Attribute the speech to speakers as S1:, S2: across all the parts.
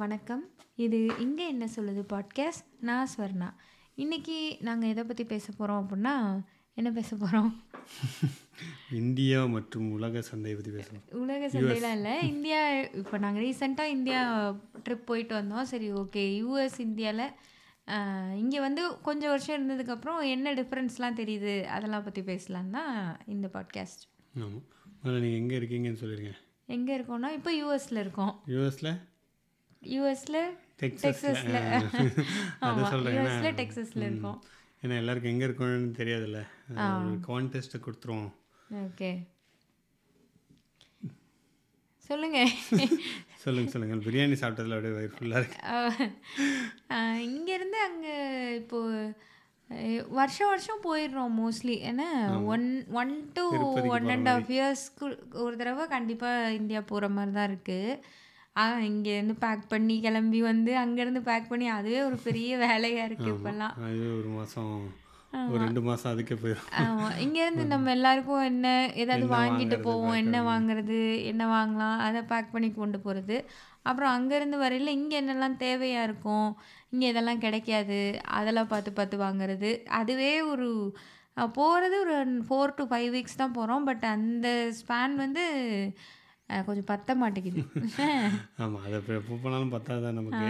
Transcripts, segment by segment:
S1: வணக்கம். இது இங்கே என்ன சொல்லுது பாட்காஸ்ட் நான் ஸ்வர்ணா. இன்னைக்கு நாங்கள் எதை பற்றி பேச போகிறோம் அப்படின்னா என்ன பேச போகிறோம்
S2: இந்தியா மற்றும் உலக சந்தையை பற்றி பேசலாம்.
S1: உலக சந்தையெலாம் இல்லை. இந்தியா இப்போ நாங்கள் ரீசெண்டாக இந்தியா ட்ரிப் போயிட்டு வந்தோம். சரி ஓகே யூஎஸ் இந்தியாவில் இங்கே வந்து கொஞ்சம் வருஷம் இருந்ததுக்கப்புறம் என்ன டிஃப்ரென்ஸ்லாம் தெரியுது? அதெல்லாம் பற்றி பேசலாம் தான் இந்த பாட்காஸ்ட்
S2: ஆமாம் நீங்கள் எங்கே இருக்கீங்கன்னு சொல்லிடுங்க
S1: எங்கே இருக்கோம்னா இப்போ யூஎஸில் இருக்கோம்.
S2: யூஎஸில்
S1: யூஎஸில்
S2: டெக்ஸஸில்
S1: டெக்ஸஸில்
S2: அதை
S1: ஆமாம்
S2: சொல்கிறேன்
S1: யூஎஸில் டெக்ஸஸில் இருக்கோம்.
S2: ஏன்னா எல்லாருக்கும் எங்கே இருக்கணும்னு தெரியாதுல்ல. கான்டெஸ்ட்டை கொடுத்துருவோம்.
S1: ஓகே. சொல்லுங்க.
S2: சொல்லுங்கள் சொல்லுங்கள் பிரியாணி சாப்பிட்டதுல அப்படியே வயிறு ஃபுல்லாக இருக்கு.
S1: இங்கேருந்து அங்கே இப்போ வருஷம் வருஷம் போயிடுறோம் மோஸ்ட்லி ஏன்னா one one to one and half இயர்ஸ்க்கு ஒரு தடவை கண்டிப்பாக இந்தியா போகிற மாதிரி தான் இருக்குது இங்கேருந்து பேக் பண்ணி கிளம்பி வந்து அங்கேருந்து பேக் பண்ணி அதுவே ஒரு பெரிய வேலையாக இருக்குது இப்போல்லாம்.
S2: ஒரு மாதம் ஒரு ரெண்டு மாதம் அதுக்கே போயிடும்
S1: ஆமாம் இங்கேருந்து நம்ம எல்லாருக்கும் என்ன ஏதாவது வாங்கிட்டு போவோம் என்ன வாங்குறது என்ன வாங்கலாம் அதை பேக் பண்ணி கொண்டு போகிறது அப்புறம் அங்கேருந்து வரையில் இங்கே என்னெல்லாம் தேவையாக இருக்கும் இங்கே இதெல்லாம் கிடைக்காது அதெல்லாம் பார்த்து பார்த்து வாங்குறது. அதுவே ஒரு போகிறது ஒரு ஃபோர் டு ஃபைவ் வீக்ஸ் தான் போகிறோம் பட் அந்த ஸ்பேன் வந்து கொஞ்சம் பத்த மாட்டேங்குது.
S2: ஆமாம் அதை இப்போ எப்போ போனாலும் பத்தாதான் நமக்கு.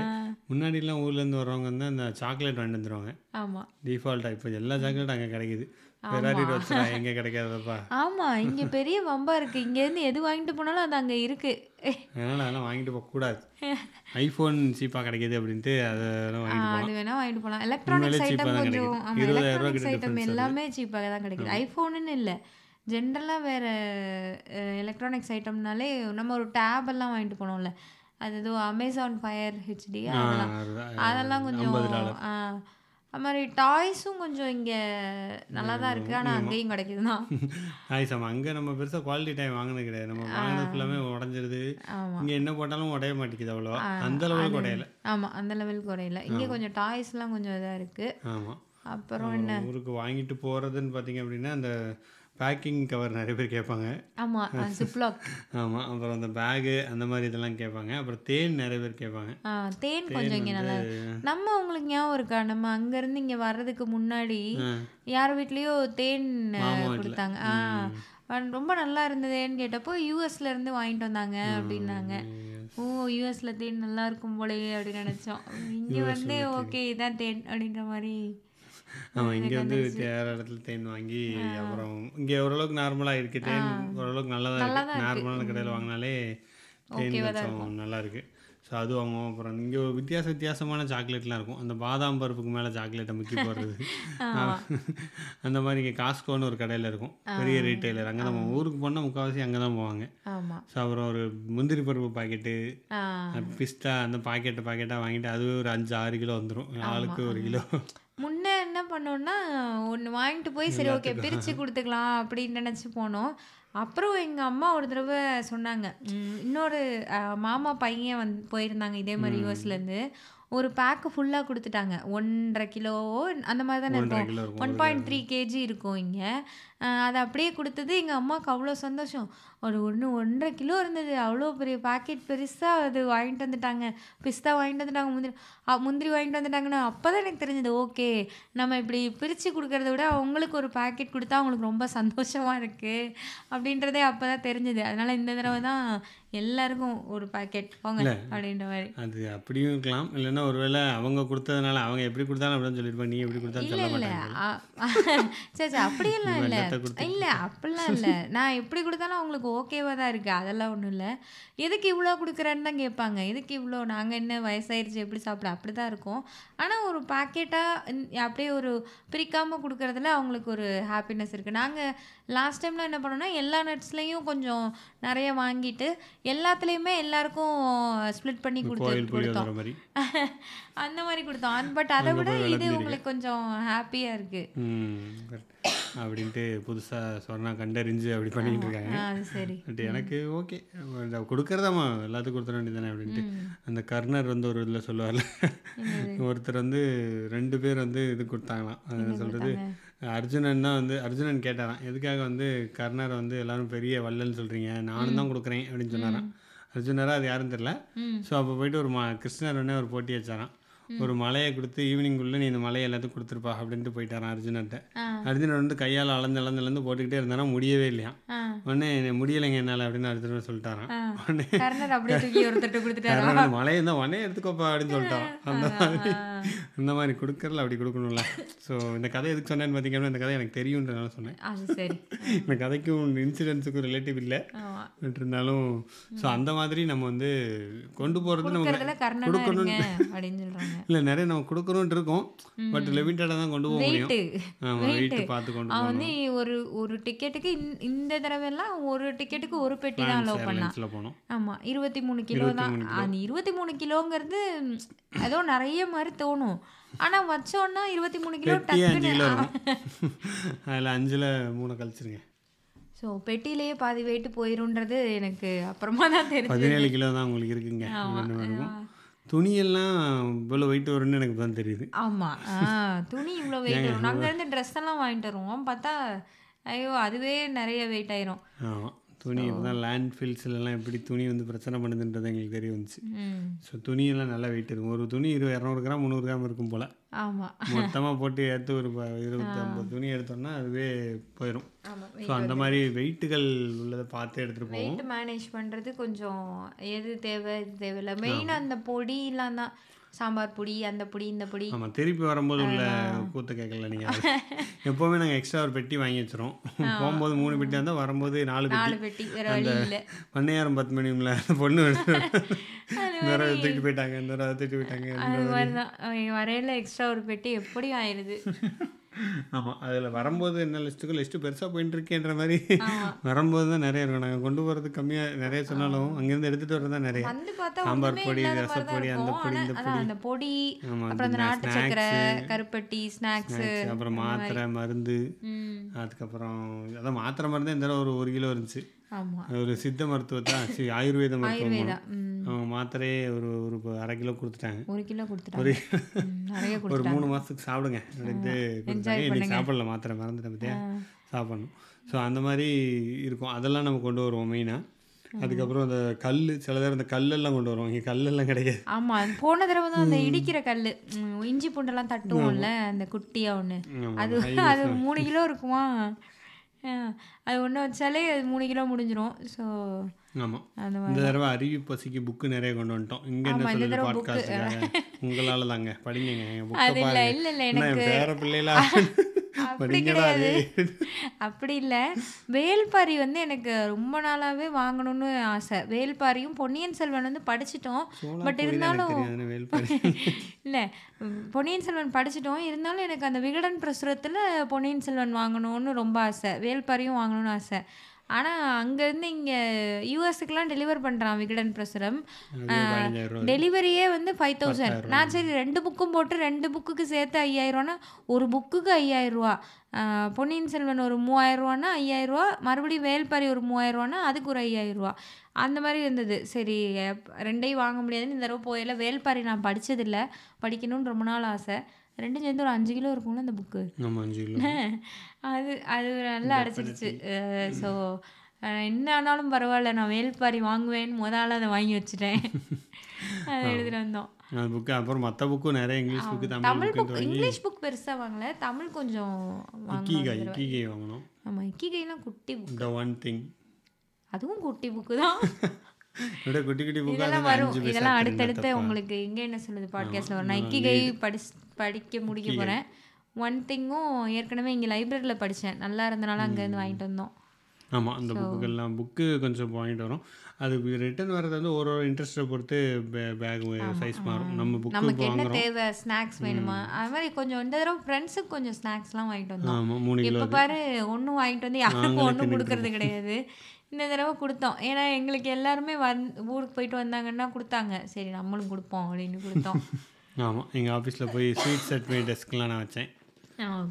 S2: முன்னாடிலாம் ஊர்லேருந்து வர்றவங்க வந்து அந்த சாக்லேட் வாங்கிட்டு வந்துடுவாங்க
S1: ஆமாம்
S2: டிஃபால்ட்டாக இப்போ எல்லா சாக்லேட்டும் அங்கே கிடைக்குது. எங்கே கிடைக்காதப்பா?
S1: ஆமாம் இங்கே பெரிய வம்பா இருக்குது இங்கேருந்து எது வாங்கிட்டு போனாலும் அது அங்கே இருக்குது
S2: அதனால் அதெல்லாம் வாங்கிட்டு போகக்கூடாது ஐஃபோன் சீப்பாக கிடைக்கிது அப்படின்ட்டு அதெல்லாம்
S1: அது வேணா வாங்கிட்டு போகலாம். எலக்ட்ரானிக்ஸ் ஐட்டம் கொஞ்சம்
S2: இருபதாயிரம் ரூபா
S1: ஐட்டம் எல்லாமே சீப்பாக தான் கிடைக்குது. ஐஃபோனுன்னு இல்லை. ஜென்ரலாக வேறு எலக்ட்ரானிக்ஸ் ஐட்டம்னாலே நம்ம ஒரு டேப் எல்லாம் வாங்கிட்டு போனோம்ல. அது ஏதோ அமேசான் ஃபயர் ஹெச்டி அதெல்லாம். அதெல்லாம் கொஞ்சம் அது மாதிரி டாய்ஸும் கொஞ்சம் இங்கே நல்லா தான் இருக்குது ஆனால் அங்கேயும் கிடைக்குது தான்
S2: ஆயிஸ் ஆமாம் அங்கே நம்ம பெருசாக குவாலிட்டி டைம் வாங்கினது கிடையாது. நம்ம வாங்கினது ஃபுல்லாமே உடஞ்சிருது. இங்கே என்ன போட்டாலும் உடைய மாட்டேங்குது அவ்வளோ. அந்த அளவுக்கு உடையல.
S1: ஆமாம் அந்த லெவல் குறையில இங்கே கொஞ்சம் டாய்ஸ்லாம் கொஞ்சம் இதாக இருக்குது
S2: ஆமாம்
S1: அப்புறம்
S2: ஊருக்கு வாங்கிட்டு போகிறதுன்னு பார்த்தீங்க அப்படின்னா அந்த பேக்கிங் கவர் நிறைய பேர் கேட்பாங்க.
S1: ஆமாம் சிப்லாக்
S2: ஆமாம் அப்புறம் அந்த பேகு அந்த மாதிரி இதெல்லாம் கேட்பாங்க. அப்புறம் தேன் நிறைய பேர் கேட்பாங்க.
S1: தேன் கொஞ்சம் இங்கே நல்லா நம்ம உங்களுக்கு ஞாபகம் இருக்கா? நம்ம அங்கேருந்து இங்கே வர்றதுக்கு முன்னாடி யார் வீட்லேயோ தேன் கொடுத்தாங்க. ஆ ரொம்ப நல்லா இருந்ததேன்னு கேட்டப்போ யூஎஸ்ல இருந்து வாங்கிட்டு வந்தாங்க அப்படின்னாங்க. ஓ யூஎஸ்ல தேன் நல்லா இருக்கும் போலயே அப்படின்னு நினைச்சோம். இங்க வந்து ஓகே இதான் தேன் அப்படின்ற மாதிரி
S2: ஆமாம் இங்கே வந்து வேறு இடத்துல தேன் வாங்கி அப்புறம் இங்கே ஓரளவுக்கு நார்மலாக இருக்குது தேன் ஓரளவுக்கு நல்லா தான் இருக்குது நார்மலான கடையில் வாங்கினாலே தேன் கொஞ்சம் நல்லா இருக்குது ஸோ அது வாங்குவோம். அப்புறம் இங்கே வித்தியாச வித்தியாசமான சாக்லேட்லாம் இருக்கும். அந்த பாதாம் பருப்புக்கு மேலே சாக்லேட்டை முக்கி போடுறது. அந்த மாதிரி இங்கே காஸ்கோன்னு ஒரு கடையில் இருக்கும். பெரிய ரீட்டைலர் அங்கே தான். ஊருக்கு போனால் முக்கால்வாசி அங்கே தான் போவாங்க. ஸோ அப்புறம் ஒரு முந்திரி பருப்பு பாக்கெட்டு பிஸ்தா அந்த பாக்கெட்டு பாக்கெட்டாக வாங்கிட்டு அதுவே ஒரு அஞ்சு ஆறு கிலோ வந்துடும் ஆளுக்கு ஒரு கிலோ.
S1: என்ன பண்ணோம்னா ஒன்று வாங்கிட்டு போய் சரி ஓகே பிரித்து கொடுத்துக்கலாம் அப்படின்னு நினச்சி போனோம். அப்புறம் எங்கள் அம்மா ஒரு தடவை சொன்னாங்க இன்னொரு மாமா பையன் வந்து போயிருந்தாங்க இதே மாதிரி யூஎஸ்லேருந்து ஒரு பேக்கு ஃபுல்லாக கொடுத்துட்டாங்க. ஒன்றரை கிலோ அந்த மாதிரி தானே இருக்கும். ஒன் பாயிண்ட் த்ரீ கேஜி இருக்கும் இங்கே. அதை அப்படியே கொடுத்தது எங்கள் அம்மாவுக்கு அவ்வளோ சந்தோஷம். ஒரு ஒன்று ஒன்றரை கிலோ இருந்தது. அவ்வளோ பெரிய பாக்கெட் பெருசாக அது வாங்கிட்டு வந்துட்டாங்க. பிஸ்தா வாங்கிட்டு வந்துட்டாங்க முந்திரி முந்திரி வாங்கிட்டு வந்துட்டாங்கன்னா அப்போ தான் எனக்கு தெரிஞ்சது ஓகே நம்ம இப்படி பிரித்து கொடுக்கறத விட அவங்களுக்கு ஒரு பாக்கெட் கொடுத்தா அவங்களுக்கு ரொம்ப சந்தோஷமாக இருக்குது அப்படின்றதே அப்போ தான் தெரிஞ்சது. அதனால் இந்த தடவை தான் எல்லாருக்கும் ஒரு பாக்கெட் போங்க அப்படின்ற மாதிரி.
S2: அது அப்படியும் இருக்கலாம். இல்லைன்னா ஒருவேளை அவங்க கொடுத்ததுனால அவங்க எப்படி கொடுத்தாலும் அப்படின்னு சொல்லியிருப்பாங்க. நீ எப்படி கொடுத்தாலும் சொல்ல மாட்டாங்க.
S1: சரி சரி. அப்படியெல்லாம் இல்லை. இல்லை அப்படிலாம் இல்லை. நான் எப்படி கொடுத்தாலும் அவங்களுக்கு ஓகேவாக தான் இருக்குது அதெல்லாம் ஒன்றும் இல்லை. எதுக்கு இவ்வளோ கொடுக்குறேன்னு தான் கேட்பாங்க. எதுக்கு இவ்வளோ நாங்கள் என்ன வயசாயிருச்சு எப்படி சாப்பிட அப்படி தான் இருக்கும். ஆனால் ஒரு பாக்கெட்டாக அப்படியே ஒரு பிரிக்காமல் கொடுக்கறதுல அவங்களுக்கு ஒரு ஹாப்பினஸ் இருக்குது நாங்கள் லாஸ்ட் டைமில் என்ன பண்ணோம்னா எல்லா நட்ஸ்லேயும் கொஞ்சம் நிறைய வாங்கிட்டு எல்லாத்துலேயுமே எல்லாருக்கும் ஸ்ப்ளிட் பண்ணி கொடுத்து கொடுத்தோம். அந்த மாதிரி கொடுத்தோம். பட் அதை விட இது உங்களுக்கு கொஞ்சம் ஹாப்பியாக இருக்குது
S2: ம் correct. அப்படின்ட்டு புதுசாக சொன்னா கண்டறிஞ்சு அப்படி பண்ணிட்டு இருக்காங்க.
S1: சரி.
S2: பட் எனக்கு ஓகே கொடுக்குறதாம்மா எல்லாத்துக்கும் கொடுத்துட வேண்டியதானே அப்படின்ட்டு. அந்த கர்னர் வந்து ஒரு இதில் சொல்லுவார்ல. ஒருத்தர் வந்து ரெண்டு பேர் வந்து இது கொடுத்தாங்களாம். சொல்கிறது அர்ஜுனன் தான் வந்து அர்ஜுனன் கேட்டாராம் எதுக்காக வந்து கர்ணரை வந்து எல்லாரும் பெரிய வள்ளல்னு சொல்கிறீங்க நானும் தான் கொடுக்குறேன் அப்படின்னு சொன்னாராம். அர்ஜுனரா அது யாரும் தெரில. ஸோ அப்போ போயிட்டு ஒரு ம கிருஷ்ணர் உடனே ஒரு போட்டி வச்சாராம். ஒரு மலையை கொடுத்து ஈவினிங்குள்ளே நீ இந்த மலையை எல்லாத்தையும் கொடுத்துருப்பா அப்படின்ட்டு போயிட்டாரான் அர்ஜுனர்கிட்ட
S1: ஆ.
S2: அர்ஜுனர் வந்து கையால் அளந்து அளந்து அளந்து போட்டுக்கிட்டே இருந்தானா முடியவே இல்லையா? உடனே "எனக்கு முடியலைங்க என்னால் அப்படின்னு அர்ஜுனர் சொல்லிட்டாரான்
S1: ஆ.
S2: உடனே மலையை இருந்தால் உடனே எடுத்துக்கோப்பா அப்படின்னு சொல்லிட்டான். அந்த மாதிரி. இந்த மாதிரி கொடுக்கறல அப்படி கொடுக்கணும்ல. ஸோ இந்த கதை எதுக்கு சொன்னேன்னு பார்த்தீங்கன்னா இந்த கதை எனக்கு தெரியுன்றனால சொன்னேன்.
S1: அது சரி.
S2: இந்த கதைக்கும் இன்சிடென்ட்ஸுக்கும் ரிலேட்டிவ் இல்லை. பட் இருந்தாலும் ஸோ அந்த மாதிரி நம்ம வந்து கொண்டு போகிறது நம்ம
S1: சொல்றாங்க.
S2: இல்லை நிறைய நம்ம கொடுக்கணுன்ட்டு இருக்கோம். பட் லிமிட்டடாக தான் கொண்டு போக முடியும்.
S1: வெயிட்டு
S2: ஆமாம் வெயிட் பார்த்து கொண்டு போகணும்
S1: வந்து ஒரு ஒரு டிக்கெட்டுக்கு இந்த தடவை எல்லாம் ஒரு டிக்கெட்டுக்கு ஒரு பெட்டி தான் அலோவ் பண்ணான்
S2: ஏர்லைன்ஸில் போனோம்
S1: ஆமா இருபத்தி மூணு கிலோ தான். அந்த இருபத்தி மூணு கிலோங்கிறது ஏதோ நிறைய மாதிரி தோணும் ஆனா வச்சோன்னா இருபத்தி மூணு கிலோ டக்குன்னு
S2: அதில் அஞ்சில் மூணு கழிச்சிருங்க.
S1: ஸோ பெட்டியிலேயே பாதி வெயிட் போயிருன்றது எனக்கு அப்புறமா தான் தெரிஞ்சு
S2: பதினேழு கிலோ தான் உங்களுக்கு இருக்குங்க. துணியெல்லாம் இவ்வளோ வெயிட் வரும்னு எனக்கு தான் தெரியுது.
S1: ஆமா. ஆ துணி இவ்வளோ வெயிட் வரும். நாங்கள் இருந்து ட்ரெஸ் எல்லாம் வாங்கிட்டு வருவோம். பார்த்தா ஐயோ அதுவே நிறைய வெயிட் ஆயிரும்.
S2: ஆமாம் துணி இப்போதான் லேண்ட் ஃபில்ஸ்லாம் எப்படி துணி வந்து பிரச்சனை பண்ணுதுன்றது எங்களுக்கு தெரிய வந்துச்சு. ஸோ துணியெல்லாம் நல்லா வெயிட் இருக்கும். ஒரு துணி இரு இரநூறு கிராம் முந்நூறு கிராம் இருக்கும் போல்.
S1: ஆமா.
S2: மொத்தமாக போட்டு எடுத்து ஒரு ப- இருபத்தி ஐம்பது துணி எடுத்தோம்னா அதுவே போயிடும் ஸோ அந்த மாதிரி வெயிட்டுகள் உள்ளதை பார்த்து எடுத்துகிட்டு போவோம்.
S1: மேனேஜ் பண்றது கொஞ்சம் எது தேவை இது தேவையில்லை. மெயின் அந்த பொடியெல்லாம் தான். சாம்பார் பொடி அந்த பொடி இந்த பொடி
S2: ஆமாம் திருப்பி வரும்போது உள்ள கூத்த கேட்கல நீங்கள் எப்போவுமே நாங்கள் எக்ஸ்ட்ரா ஒரு பெட்டி வாங்கி வச்சிரும் போகும்போது மூணு பெட்டி இருந்தால் வரும்போது நாலு
S1: நாலு பெட்டி வேற இல்லை.
S2: பண்ணையாரம் பத்து மணிக்குள்ள பொண்ணு தடவை எடுத்துக்கிட்டு போயிட்டாங்க இந்த எடுத்துக்கிட்டு போயிட்டாங்க
S1: அது மாதிரி தான் வரையில எக்ஸ்ட்ரா ஒரு பெட்டி எப்படியும் ஆயிடுது
S2: ஆமாம் அதில் வரும்போது என்ன லிஸ்ட்டுக்கு லிஸ்ட்டு பெருசாக போயிட்டு இருக்கேன்ற மாதிரி. வரும்போது தான் நிறைய இருக்கும். நாங்கள் கொண்டு போகிறது கம்மியாக நிறைய சொன்னாலும் அங்கேருந்து எடுத்துகிட்டு வரது தான் நிறைய.
S1: வந்து பார்த்தா
S2: சாம்பார் பொடி, ரசப்பொடி, அந்த பொடி, இந்த
S1: அதான் அந்த பொடி அப்புறம் அந்த நாட்டு சக்கரை கருப்பட்டி ஸ்நாக்ஸ்
S2: அப்புறம் மாத்திரை மருந்து அதுக்கப்புறம் அதான் மாத்திரை மருந்து இந்த ஒரு ஒரு கிலோ இருந்துச்சு. ஒரு சித்த மருத்துவத்தை? சரி ஆயுர்வேத மருத்துவம் மாத்திரையே ஒரு ஒரு அரை கிலோ கொடுத்துட்டாங்க.
S1: ஒரு கிலோ கொடுத்துட்டாங்க.
S2: ஒரு மூணு மாதத்துக்கு சாப்பிடுங்க அப்படின்ட்டு கொடுத்தாங்க இன்னைக்கு சாப்பிடல மாத்திரை மறந்துட்டேன் பத்தியா? சாப்பிடணும். ஸோ அந்த மாதிரி இருக்கும். அதெல்லாம் நம்ம கொண்டு வருவோம் மெயினாக அதுக்கப்புறம் அந்த கல் சில நேரம் இந்த கல்லெல்லாம் கொண்டு வருவோம் இங்கே கல்லெல்லாம் கிடைக்காது
S1: ஆமா போன தடவை தான் அந்த இடிக்கிற கல்லு. ம், இஞ்சி பூண்டெல்லாம் தட்டுவோம்ல அந்த குட்டியா
S2: ஆமா,
S1: அது அது மூணு கிலோ இருக்குமா? அது ஒன்று வச்சாலே அது மூணு கிலோ முடிஞ்சிரும். ஸோ
S2: ஆமாம் இந்த தடவை அறிவி பசிக்கு புக்கு நிறைய கொண்டு வந்துட்டோம். இங்கே என்ன சொல்லுது. பாட்காஸ்ட்டுக்காக உங்களால் தாங்க படிங்க
S1: அது இல்லை இல்லை எனக்கு
S2: என் பேர பிள்ளைகளா?
S1: அப்படி கிடையாது. அப்படி இல்லை. வேல்பாரி வந்து எனக்கு ரொம்ப நாளாவே வாங்கணும்னு ஆசை. வேல்பாரியும் பொன்னியின் செல்வன் வந்து படிச்சிட்டோம். பட் இருந்தாலும் இல்லை. பொன்னியின் செல்வன் படிச்சிட்டோம். இருந்தாலும் எனக்கு அந்த விகடன் பிரசுரத்தில் பொன்னியின் செல்வன் வாங்கணும்னு ரொம்ப ஆசை. வேல்பாரியும் வாங்கணும்னு ஆசை. ஆனால் அங்கேருந்து இங்கே யூஎஸ்க்குலாம் டெலிவர் பண்ணுறான் விகடன் பிரசுரம். டெலிவரியே வந்து ஃபைவ் தௌசண்ட் நான் சரி ரெண்டு புக்கும் போட்டு ரெண்டு புக்குக்கு சேர்த்து ஐயாயிரரூவானா ஒரு புக்குக்கு ஐயாயிரரூவா பொன்னியின் செல்வன் ஒரு மூவாயிரரூவானா ஐயாயிரரூவா மறுபடியும் வேல்பாரி ஒரு மூவாயிரரூவானா அதுக்கு ஒரு ஐயாயிரரூவா அந்த மாதிரி இருந்தது. சரி ரெண்டையும் வாங்க முடியாதுன்னு இந்த தடவை போயில வேல்பாரி நான் படிச்சதில்ல. படிக்கணும்னு ரொம்ப நாள் ஆசை. ரெண்டும் சேர்ந்து ஒரு அஞ்சு கிலோ இருக்கும்ல அந்த புக்கு? அது அது நல்லா அடைச்சிருச்சு. ஸோ என்ன ஆனாலும் பரவாயில்ல. நான் வேல்பாரி வாங்குவேன்னு முதல்ல அதை வாங்கி வச்சுட்டேன். அதை எழுதிட்டு வந்தோம்.
S2: அந்த புக்கு அப்புறம் மற்ற புக்கும் நிறைய English book Tamil
S1: book English book பெருசாக வாங்கல. தமிழ் கொஞ்சம்
S2: இக்கிகை இக்கிகை வாங்கணும்
S1: ஆமாம் இக்கிகைலாம் குட்டி புக்
S2: த ஒன் திங்
S1: அதுவும் குட்டி புக்கு தான். இதெல்லாம் வரும் இதெல்லாம் அடுத்தடுத்து? உங்களுக்கு எங்க என்ன சொல்லுது பாட்காஸ்ட்ல வரும். நான் இக்கிகை படி படிக்க முடிக்க போறேன். ஒன் திங்கும் ஏற்கனவே இங்கே லைப்ரரியில் படித்தேன் நல்லா இருந்தனால அங்கேருந்து வாங்கிட்டு வந்தோம்.
S2: ஆமாம் அந்த புக்குகள்லாம் புக்கு கொஞ்சம் வாங்கிட்டு வரோம். அது ரிட்டர்ன் வர்றது வந்து ஒரு ஒரு இன்ட்ரெஸ்ட்டை பொறுத்து பேக் சைஸ் மாறும். நம்ம புக்கு
S1: நமக்கு என்ன தேவை? ஸ்நாக்ஸ் வேணுமா? அது மாதிரி கொஞ்சம் இந்த தடவை ஃப்ரெண்ட்ஸுக்கு கொஞ்சம் ஸ்நாக்ஸ்லாம் வாங்கிட்டு வந்தோம்.
S2: ஆமாம் மூணு கிலோ
S1: இப்போ பாரு ஒன்றும் வாங்கிட்டு வந்து யாருக்கும் ஒன்றும் கொடுக்கறது கிடையாது. இந்த தடவை கொடுத்தோம். ஏன்னா எங்களுக்கு எல்லாருமே வந் ஊருக்கு போயிட்டு வந்தாங்கன்னா கொடுத்தாங்க. சரி நம்மளும் கொடுப்போம் அப்படின்னு கொடுத்தோம்.
S2: ஆமாம் எங்கள் ஆஃபீஸில் போய் ஸ்வீட் செட் மை டெஸ்க்லாம் நான் வச்சேன்.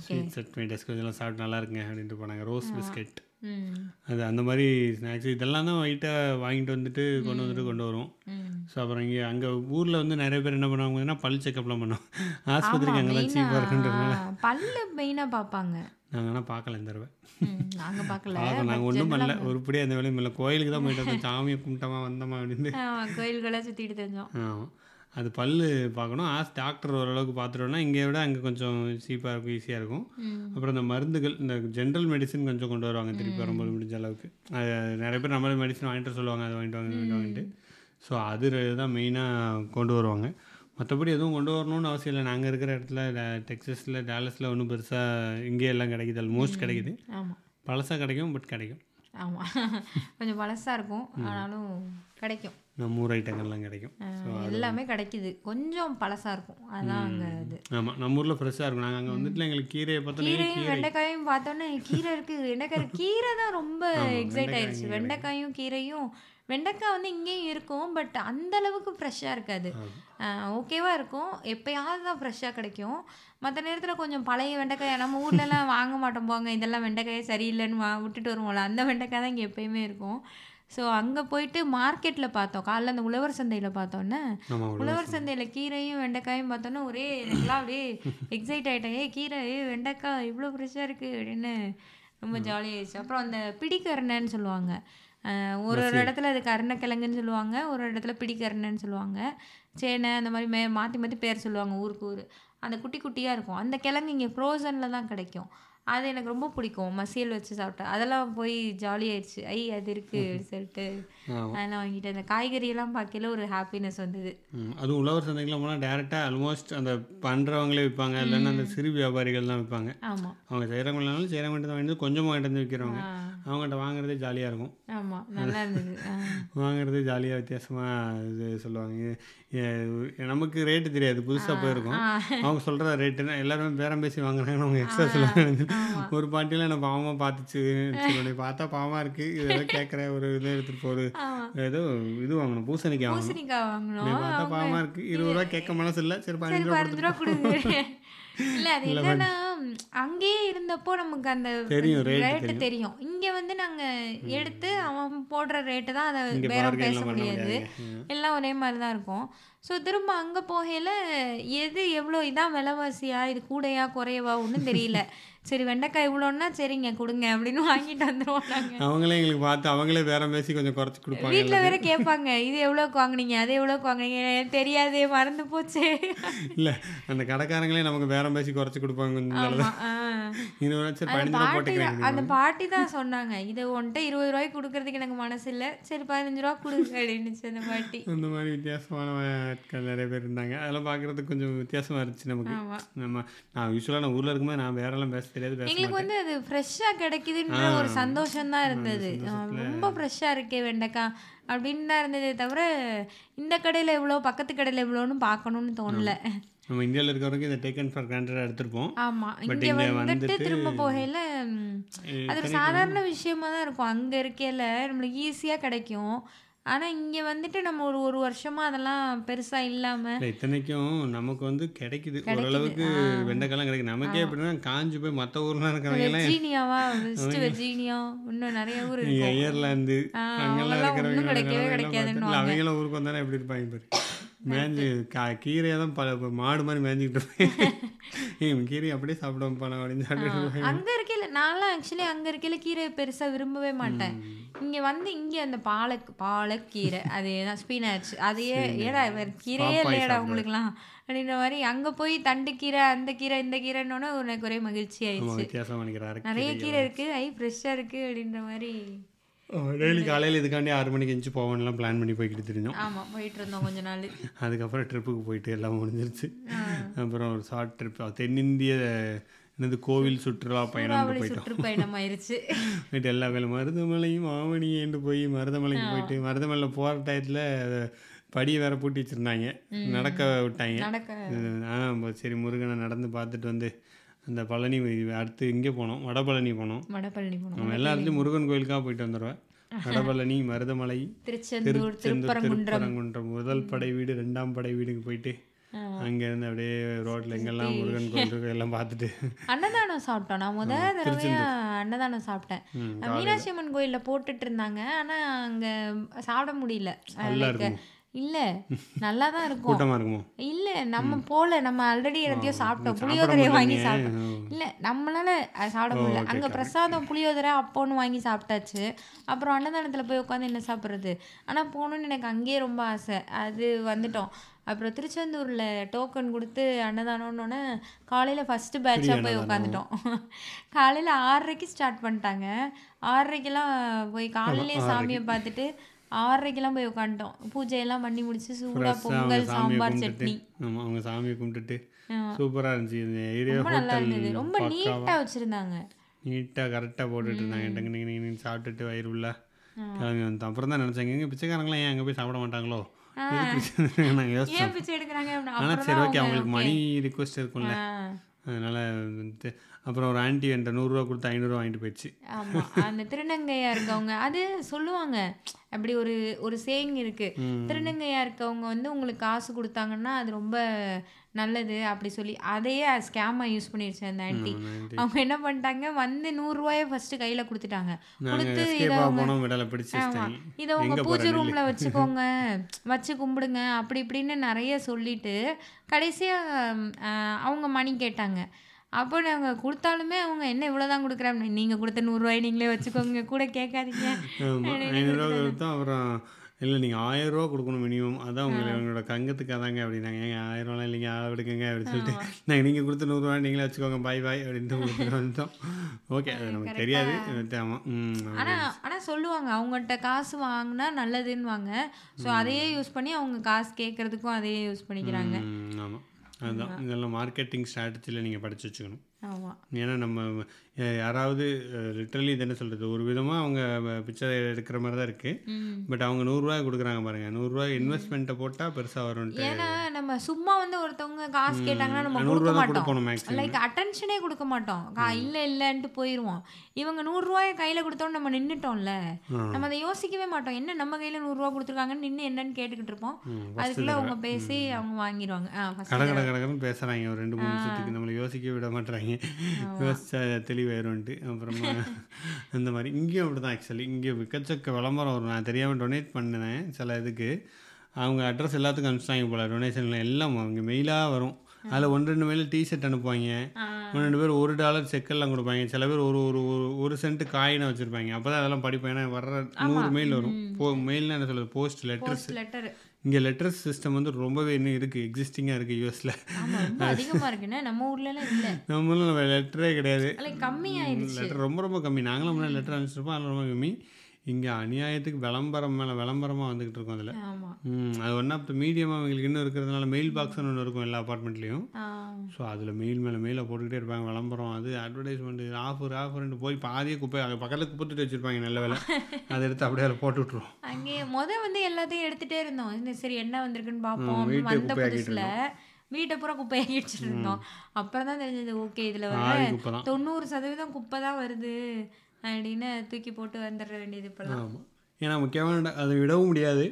S2: ஸ்வீட் செட் மை டெஸ்க் இதெல்லாம் சாப்பிட்டு நல்லா இருக்குங்க அப்படின்ட்டு போனாங்க. ரோஸ் பிஸ்கெட் அது அந்த மாதிரி ஸ்நாக்ஸ் இதெல்லாம் தான் வைட்டாக வாங்கிட்டு வந்துட்டு கொண்டு வந்துட்டு கொண்டு வருவோம்.
S1: ம்.
S2: ஸோ அப்புறம் இங்கே அங்கே ஊரில் வந்து நிறைய பேர் என்ன பண்ணுவாங்கன்னா பல் செக்கப்லாம் பண்ணுவோம் ஆஸ்பத்திரிக்கு அங்கே தான் சீப்பாக இருக்குன்றதுனால.
S1: பல்லு மெயினாக பார்ப்பாங்க.
S2: நாங்கள் ஆனால் பார்க்கல இந்த தடவை.
S1: ம், நாங்க பார்க்கல.
S2: நாங்கள் ஒன்றும் பண்ணல. உருப்படியாக அந்த வேலையும் இல்லை கோயிலுக்கு தான் போயிட்டு வந்தோம். சாமியை கும்பிட்டோமா வந்தோமா அப்படின்னு.
S1: கோயில்களை சுத்திட்டு தெரிஞ்சோம்.
S2: ஆமாம் அது பல்லு பார்க்கணும். ஆஸ் டாக்டர் ஓரளவுக்கு பார்த்துட்டோம்னா இங்கே விட அங்கே கொஞ்சம் சீப்பாக இருக்கும் ஈஸியாக இருக்கும். அப்புறம் இந்த மருந்துகள் இந்த ஜென்ரல் மெடிசன் கொஞ்சம் கொண்டு வருவாங்க திருப்பி வரும்போது முடிஞ்ச அளவுக்கு. அது நிறைய பேர் நம்மளே மெடிசன் வாங்கிட்டு சொல்லுவாங்க அதை வாங்கிட்டு வாங்க வாங்கிட்டு வாங்கிட்டு ஸோ அது தான் மெயினாக கொண்டு வருவாங்க. மற்றபடி எதுவும் கொண்டு வரணும்னு அவசியம் இல்லை. நாங்கள் இருக்கிற இடத்துல டெக்ஸஸில் டேலஸில் ஒன்றும் பெருசாக இங்கே எல்லாம் கிடைக்குது. ஆல்மோஸ்ட் கிடைக்குது.
S1: ஆமா.
S2: பழசாக கிடைக்கும் பட் கிடைக்கும்.
S1: ஆமா. கொஞ்சம் பழசா இருக்கும். ஆனாலும் கிடைக்கும்.
S2: நம்ம ஊர் ஐட்டங்கள்லாம் கிடைக்கும்.
S1: எல்லாமே கிடைக்குது. கொஞ்சம் பழசா இருக்கும். அதான் அங்க இது.
S2: ஆமாம் நம்ம ஊரில் ஃப்ரெஷ்ஷாக இருக்கும். நாங்கள் அங்கே வந்துட்டு எங்களுக்கு கீரையை பார்த்தோன்னே
S1: கீரையும்
S2: கீரை.
S1: வெண்டைக்காயும் பார்த்தோன்னே கீரை இருக்கு. வெண்டைக்காய். கீரை தான் ரொம்ப எக்ஸைட் ஆயிருச்சு வெண்டைக்காயும் கீரையும் வெண்டைக்காய் வந்து இங்கேயும் இருக்கும் பட் அந்த அளவுக்கு ஃப்ரெஷ்ஷாக இருக்காது. ஓகேவா இருக்கும். எப்பயாவது தான் ஃப்ரெஷ்ஷாக கிடைக்கும். மற்ற நேரத்தில் கொஞ்சம் பழைய வெண்டைக்காய் நம்ம ஊர்லலாம் வாங்க மாட்டோம் போங்க. இதெல்லாம் வெண்டைக்காயே சரியில்லைன்னு வா விட்டுட்டு வருவோம்ல. அந்த வெண்டைக்காய் தான் இங்கே எப்பயுமே இருக்கும். ஸோ அங்கே போயிட்டு மார்க்கெட்டில் பார்த்தோம். காலைல அந்த உழவர் சந்தையில் பார்த்தோன்னே உழவர் சந்தையில் கீரையும் வெண்டைக்காயும் பார்த்தோன்னா ஒரே எனக்குலாம் அப்படியே எக்ஸைட் ஆகிட்டேன் ஏ கீரை ஏ வெண்டைக்காய் இவ்வளோ ஃப்ரெஷ்ஷாக இருக்குது அப்படின்னு ரொம்ப ஜாலியாகிடுச்சு அப்புறம் அந்த பிடிக்கரணன்னு சொல்லுவாங்க. ஒரு ஒரு இடத்துல அது கருணக்கிழங்குன்னு சொல்லுவாங்க ஒரு இடத்துல பிடிக்கரணன்னு சொல்லுவாங்க. சேனை அந்த மாதிரி மே மாற்றி மாற்றி பேர் சொல்லுவாங்க ஊருக்கு ஊர். அந்த குட்டி குட்டியாக இருக்கும். அந்த கிழங்கு இங்கே ஃப்ரோசனில் தான் கிடைக்கும். அது எனக்கு ரொம்ப பிடிக்கும். மசியல் வச்சு சாப்பிட்டேன் அதெல்லாம் போய் ஜாலியாயிடுச்சு ஐ அது அப்படின்னு சொல்லிட்டு அதெல்லாம் வாங்கிட்டு அந்த காய்கறியெல்லாம் பார்க்கல ஒரு ஹாப்பினஸ் வந்தது.
S2: அதுவும் உழவர் சந்தைக்கெலாம் போனால் டேரெக்டாக ஆல்மோஸ்ட் அந்த பண்ணுறவங்களே விற்பாங்க இல்லைன்னா அந்த சிறு வியாபாரிகள் தான் விற்பாங்க
S1: ஆமாம்
S2: அவங்க செய்கிறவங்களாலும் செய்கிறவங்க தான் வாங்கி கொஞ்சமாக வாங்கிட்டு வந்து விற்கிறவங்க
S1: ஆ.
S2: அவங்ககிட்ட வாங்குறதே ஜாலியாக இருக்கும்.
S1: ஆமாம் நல்லா இருந்தது.
S2: வாங்குறது ஜாலியாக வித்தியாசமாக இது சொல்லுவாங்க. நமக்கு ரேட்டு தெரியாது. புதுசாக போயிருக்கும். அவங்க சொல்கிற ரேட்டுனா எல்லாருமே பேரம் பேசி வாங்குறாங்கன்னு அவங்க எக்ஸ்ட்ரா சொல்லுவாங்க. ஒரு பாட்டியில் நான் பாவமாக பார்த்துச்சு. சொல்லி பார்த்தா பாவமாக இருக்குது இதெல்லாம் கேட்குற ஒரு இது எடுத்துகிட்டு போகுது ஏதோ இது வாங்கணும் பூசணிக்காய் வாங்கணும்.
S1: பூசணிக்காய்
S2: நீ பார்த்தா பாவமாக இருக்குது இருபது ரூபா கேட்க மனசு இல்லை. சரி பதினஞ்சு ரூபா
S1: கொடுங்க. இல்ல அது என்னன்னா அங்கேயே இருந்தப்போ நமக்கு அந்த ரேட்டு தெரியும். இங்க வந்து நாங்க எடுத்து அவன் போடுற ரேட்டு தான் அதை பேரம் பேச முடியாது.
S2: முடியாது
S1: எல்லாம் ஒரே மாதிரி தான் இருக்கும். ஸோ திரும்ப அங்கே போகையில் எது எவ்வளோ இதான் விலைவாசியா இது கூடையா குறையவா ஒன்றும் தெரியல. சரி வெண்டைக்காய் இவ்வளோன்னா சரிங்க கொடுங்க அப்படின்னு வாங்கிட்டு வந்துருவோம் நாங்கள்
S2: அவங்களே எங்களுக்கு பார்த்து அவங்களே பேரம் பேசி கொஞ்சம் குறைச்சி கொடுப்பாங்க
S1: வீட்டில் வேற கேட்பாங்க இது எவ்வளோக்கு வாங்குனீங்க அது எவ்வளோக்கு வாங்குனீங்க? தெரியாதே மறந்து போச்சு.
S2: இல்லை அந்த கடைக்காரங்களே நமக்கு பேரம் பேசி குறைச்சி கொடுப்பாங்க
S1: அந்த பாட்டி தான் சொன்னாங்க இதை உன்ட்ட இருபது ரூபாய்க்கு கொடுக்கறதுக்கு எனக்கு மனசு இல்லை. சரி பதினஞ்சு ரூபா கொடு அப்படின்னுச்சு அந்த பாட்டி.
S2: அந்த மாதிரி வித்தியாசமான ஆட்கள் நிறைய பேர் இருந்தாங்க. அதெல்லாம் பார்க்குறதுக்கு கொஞ்சம் வித்தியாசமாக இருந்துச்சு நமக்கு. நம்ம நான் யூஸ்வலாக நான் ஊரில் இருக்கும்போது நான் வேறெல்லாம் பேச தெரியாது
S1: எங்களுக்கு வந்து அது ஃப்ரெஷ்ஷாக கிடைக்குதுன்ற ஒரு சந்தோஷம் தான் இருந்தது. ரொம்ப ஃப்ரெஷ்ஷாக இருக்கே வெண்டைக்காய் அப்படின்னு தான் இருந்ததே தவிர இந்த கடையில் எவ்வளோ பக்கத்து கடையில் எவ்வளோன்னு பார்க்கணும்னு தோணல.
S2: நம்ம இந்தியாவில் இருக்க வரைக்கும் இதை டேக்கன் ஃபார் கிராண்டடாக எடுத்திருப்போம்.
S1: ஆமாம் இங்கே வந்துட்டு
S2: வந்துட்டு-
S1: திரும்ப போகையில் அது ஒரு சாதாரண விஷயமா தான் இருக்கும். அங்கே இருக்கையில் நம்மளுக்கு ஈஸியாக கிடைக்கும். ஆனால் இங்கே வந்துட்டு நம்ம ஒரு ஒரு வருஷமாக அதெல்லாம் பெருசாக இல்லாமல்
S2: இல்லை இத்தனைக்கும் நமக்கு வந்து கிடைக்குது. ஓரளவுக்கு வெண்டைக்காய்லாம் கிடைக்குது. நமக்கே எப்படின்னா காஞ்சி போய் மற்ற ஊர்லாம் இருக்கிறவங்க
S1: வெர்ஜீனியாவா வெஸ்ட் வெர்ஜீனியா. இன்னும் நிறைய ஊர் ஆ,
S2: அங்கெல்லாம் இருக்கிறவங்க
S1: கிடைக்கவே கிடைக்காதுன்னு
S2: அவங்களும் ஊருக்கு வந்தானே எப்படி இருப்பாங்க பாரு. மேஞ்சு கா கீரையை தான் பல மாடு மாதிரி மேய்ஞ்சிக்கிட்டு இருப்பேன் கீரை அப்படியே சாப்பிடுவோம் போனோம் அப்படின்னு சாப்பிட்டு
S1: அங்க இருக்கையில நான்லாம் ஆக்சுவலி அங்க இருக்கையில கீரை பெருசா விரும்பவே மாட்டேன். இங்க வந்து இங்க அந்த பாலக் பாலக்கீரை அதேதான் ஸ்பினாச் அதையே ஏடா வேற கீரையே இல்லையடா. உங்களுக்குலாம் அப்படின்ற மாதிரி அங்க போய் தண்டு கீரை அந்த கீரை இந்த கீரைன்னொன்னே எனக்கு ஒரே மகிழ்ச்சி ஆயிடுச்சு. நிறைய கீரை இருக்கு ஐ ஃப்ரெஷ்ஷா இருக்கு அப்படின்ற மாதிரி.
S2: டெய்லி காலையில் இதுக்காண்டி ஆறு மணிக்கு எஞ்சி போவோம்லாம் பிளான் பண்ணி போய்கிட்டு தெரிஞ்சோம்
S1: ஆமா போயிட்டு இருந்தோம் கொஞ்ச நாள்.
S2: அதுக்கப்புறம் ட்ரிப்புக்கு போயிட்டு எல்லாம் முடிஞ்சிருச்சு. அப்புறம் ஒரு ஷார்ட் ட்ரிப் தென்னிந்திய என்னது கோவில் சுற்றுலா பயணம் போயிட்டோம்.
S1: சுற்றுப்பயணம் ஆயிருச்சு
S2: போயிட்டு எல்லா வேலை மருதமலையும் ஆவணியேண்டு போய் மருதமலைக்கு போயிட்டு மருதமலையில் போகிற டயத்தில் படியை வேற பூட்டி வச்சுருந்தாங்க. நடக்க விட்டாங்க.
S1: நடக்க.
S2: ஆ சரி முருகனை நடந்து பார்த்துட்டு வந்து அந்த பழனி அடுத்து இங்கே போனோம் வடபழனி போனோம்.
S1: வடபழனி போனோம்.
S2: நம்ம எல்லா இடத்துலையும் முருகன் கோயிலுக்காக போயிட்டு வந்துடுவேன் வடபழனி மருதமலை
S1: திருச்செந்தூர் திருப்பரங்குன்றம்.
S2: முதல் படை வீடு ரெண்டாம் படை வீடுக்கு போயிட்டு அங்கேருந்து அப்படியே ரோட்டில் எங்கெல்லாம் முருகன் கோயில் எல்லாம் பார்த்துட்டு.
S1: அன்னதானம் சாப்பிட்டோம். நான் முத தடவையா அன்னதானம் சாப்பிட்டேன். மீனாட்சி அம்மன் கோயில்ல போட்டுட்டு இருந்தாங்க. ஆனா அங்க சாப்பிட முடியல. இல்ல நல்லா தான் இருக்கும்? இல்ல நம்ம போல நம்ம ஆல்ரெடி எல்லாத்தையும் சாப்பிட்டோம்.
S2: சாப்பிட
S1: புளியோதரையை வாங்கி. சாப்பிட்டோம். இல்ல நம்மளால சாப்பிட முடியல. அங்க பிரசாதம் புளியோதரை அப்போன்னு வாங்கி சாப்பிட்டாச்சு. அப்புறம் அன்னதானத்துல போய் உட்காந்து என்ன சாப்பிட்றது? ஆனா போகணும்னு எனக்கு அங்கேயே ரொம்ப ஆசை. அது வந்துட்டோம். அப்புறம் திருச்செந்தூர்ல டோக்கன் கொடுத்து அன்னதானம்னு காலையில ஃபர்ஸ்ட் பேட்சாக போய் உட்காந்துட்டோம் காலையில ஆறரைக்கு ஸ்டார்ட் பண்ணிட்டாங்க. ஆறரைக்கெல்லாம் போய் காலையிலே சாமியை பார்த்துட்டு ஆறரைக்கெல்லாம் போய் உட்காந்துட்டோம் பூஜையெல்லாம் பண்ணி முடிச்சு சூடா
S2: Fresh-ஆ அவங்க
S1: பொங்கல் சாம்பார் சட்னி.
S2: ஆமாம் அவங்க சாமியை கும்பிட்டுட்டு
S1: ஆமா.
S2: சூப்பராக இருந்துச்சு. இந்த ஏரியா
S1: ரொம்ப நல்லா
S2: ஹோட்டல்
S1: இருந்தது. ரொம்ப நீட்டா வச்சிருந்தாங்க.
S2: நீட்டாக கரெக்டாக போட்டுட்டு இருந்தாங்க. டங்கு சாப்பிட்டுட்டு வயிறு உள்ள கிளம்பி வந்தோம் அப்புறம் தான் நினச்சாங்க எங்க பிச்சைக்காரங்களாம் ஏன் அங்கே போய் சாப்பிட மாட்டாங்களோ? நாங்கள் யோசிச்சோம் ஆனால் சரி ஓகே
S1: அவங்க,
S2: அவங்களுக்கு. மணி ரிக்வஸ்ட் இருக்கும்ல. அதனால் வந்துட்டு அப்புறம் ஒரு ஆன்ட்டி என்கிட்ட நூறுரூவா கொடுத்து ஐநூறுரூவா வாங்கிட்டு போயிடுச்சு.
S1: ஆமா. அந்த திருநங்கையா இருக்கவங்க அது சொல்லுவாங்க. அப்படி ஒரு ஒரு சேயிங் இருக்கு. திருநங்கையா இருக்கவங்க வந்து உங்களுக்கு காசு கொடுத்தாங்கன்னா அது ரொம்ப நல்லது அப்படி சொல்லி அதையே ஸ்கேமா யூஸ் பண்ணிருச்சு அந்த ஆன்ட்டி அவங்க என்ன பண்ணிட்டாங்க? வந்து நூறுரூவாயை ஃபர்ஸ்ட் கையில கொடுத்துட்டாங்க. கொடுத்து இதை
S2: எஸ்கேப்பாக
S1: அவங்க
S2: போனோம் விடலை பிடிச்சி
S1: ஆமா.
S2: வச்சிட்டாங்க
S1: இதை உங்க
S2: எங்க
S1: பூஜை ரூம்ல வச்சுக்கோங்க. வச்சு கும்பிடுங்க. அப்படி இப்படின்னு நிறைய சொல்லிட்டு கடைசியா ம், ஆஹ், அவங்க மணி கேட்டாங்க. அப்போ நாங்கள் கொடுத்தாலுமே அவங்க என்ன இவ்வளோதான் கொடுக்குறாங்க நீங்கள் கொடுத்த நூறுரூவாய் நீங்களே வச்சுக்கோங்க. கூட கேட்காதீங்க.
S2: ஆமாம் அப்புறம் இல்லை நீங்கள் ஆயிரரூவா கொடுக்கணும் மினிமம் அதான் உங்களுக்கு உங்களோட கங்கத்துக்கு அதாங்க அப்படின்னாங்க. ஏங்க ஆயிரரூவாலாம் இல்லைங்க அளவு எடுக்குங்க அப்படின்னு சொல்லிட்டு நாங்கள் நீங்கள் கொடுத்த நூறுரூவா நீங்களே வச்சுக்கோங்க பாய் பாய் அப்படின்ட்டு கொடுத்துட்டு வந்துட்டோம். ஓகே அது நமக்கு தெரியாது. ஆமாம் ம்
S1: ஆனா ஆனா சொல்லுவாங்க அவங்கள்ட்ட காசு வாங்கினா நல்லதுன்னுவாங்க. ஸோ அதையே யூஸ் பண்ணி அவங்க காசு கேட்கறதுக்கும் அதையே யூஸ் பண்ணிக்கிறாங்க.
S2: ஆமாம் அதுதான் இதெல்லாம் மார்க்கெட்டிங் ஸ்ட்ராட்டஜியில் நீங்கள் படித்து வச்சுக்கணும்.
S1: ஆமா.
S2: ஏன்னா நம்ம யாராவது லிட்ரலி இது என்ன சொல்கிறது ஒரு விதமாக அவங்க பிச்சை எடுக்கிற மாதிரி தான் இருக்குது பட் அவங்க நூறுரூவா கொடுக்குறாங்க பாருங்க. நூறுரூவா இன்வெஸ்ட்மெண்ட்டை போட்டால் பெருசாக வரும்ன்ட்டு.
S1: ஏன்னா நம்ம சும்மா வந்து ஒருத்தவங்க காசு கேட்டாங்கன்னா நம்ம கொடுக்க மாட்டோம். லைக் அட்டென்ஷனே கொடுக்க மாட்டோம். இல்ல இல்லன்ட்டு போயிடுவோம் இவங்க நூறுரூவாயை கையில கொடுத்தோன்னு நம்ம நின்னுட்டோம்ல? நம்ம அதை யோசிக்கவே மாட்டோம். என்ன நம்ம கையில நூறுரூவா கொடுத்துருக்காங்கன்னு நின்று என்னன்னு கேட்டுக்கிட்டு இருப்போம். அதுக்குள்ள அவங்க பேசி அவங்க வாங்கிடுவாங்க
S2: கட கட கடகடன்னு பேசுகிறாங்க ஒரு ரெண்டு மூணு நிமிஷத்துக்கு நம்மளை யோசிக்க விட மாட்டுறாங்க யோசிச்சா தெளிவாயிரும்ன்ட்டு அப்புறமா அந்த மாதிரி. இங்கேயும் அப்படி தான் ஆக்சுவலி இங்கே விக்கச்சக்க விளம்பரம் வரும் நான் தெரியாமல் டொனேட் பண்ணினேன் சில இதுக்கு. அவங்க அட்ரஸ் எல்லாத்துக்கும் அனுப்பிச்சிட்டாங்க போல் டொனேஷனில் எல்லாம் அவங்க மெயிலாக வரும். அதில் ஒன்று ரெண்டு மெயில் டிஷர்ட் அனுப்புவாங்க. ஒன்று ரெண்டு பேர் ஒரு டாலர் செக்கெல்லாம் கொடுப்பாங்க. சில பேர் ஒரு ஒரு ஒரு- ஒரு சென்ட் காயினை வச்சுருப்பாங்க. அப்போ தான் அதெல்லாம் படிப்பேன். ஏன்னா வர்ற நூறு மெயில் வரும். போ மெயில்னா என்ன சொல்கிறது போஸ்ட் லெட்டர்ஸ் இங்கே லெட்டர்ஸ் சிஸ்டம் வந்து ரொம்பவே இன்னும் இருக்குது எக்ஸிஸ்டிங்காக இருக்குது யூஎஸில்
S1: இருக்குன்னு நம்ம ஊர்ல எல்லாம் இல்ல.
S2: நம்ம லெட்டரே கிடையாது.
S1: லைக் கம்மி ஆயிடுச்சு
S2: லெட்டர் ரொம்ப ரொம்ப கம்மி. நாங்களும் முன்னாடி லெட்டர் அனுப்பிச்சிருப்போம் அதில் ரொம்ப கம்மி. இங்கே அநியாயத்துக்கு விளம்பரம் மேலே விளம்பரமாக வந்துக்கிட்டு இருக்கோம் அதில். அது ஒன் ஆஃப் த மீடியமாக அவங்களுக்கு இன்னும் இருக்கிறதுனால மெயில் பாக்ஸ்னு ஒன்று இருக்கும் எல்லா அப்பார்ட்மெண்ட்லேயும் ஸோ அதில் மெயில் மேலே மெயிலை போட்டுக்கிட்டே இருப்பாங்க விளம்பரம் அது அட்வர்டைஸ்மெண்ட் ஆஃபர் ஆஃபர்ன்ட்டு போய் பாதியே குப்பை அங்கே பக்கத்தில் குப்பத்துட்டு வச்சுருப்பாங்க நல்ல வேலை அதை எடுத்து அப்படியே அதில் போட்டு விட்ருவோம்
S1: அங்கே முத வந்து எல்லாத்தையும் எடுத்துட்டே இருந்தோம். இந்த சரி என்ன வந்திருக்குன்னு பார்ப்போம்.
S2: வீட்டை
S1: வந்த
S2: குப்பையாக்கிட்டு
S1: புதுசுல வீட்டை பூரா குப்பையாக்கி வச்சுட்டு இருந்தோம் அப்புறம் தான் தெரிஞ்சது ஓகே இதுல
S2: தான்.
S1: தொண்ணூறு சதவீதம் குப்பை தான் வருது. அப்படின்னு தூக்கி போட்டு வந்துட வேண்டியது இப்பெல்லாம்
S2: ஆமாம் ஏன்னா முக்கியமான அதை விடவும் முடியாது.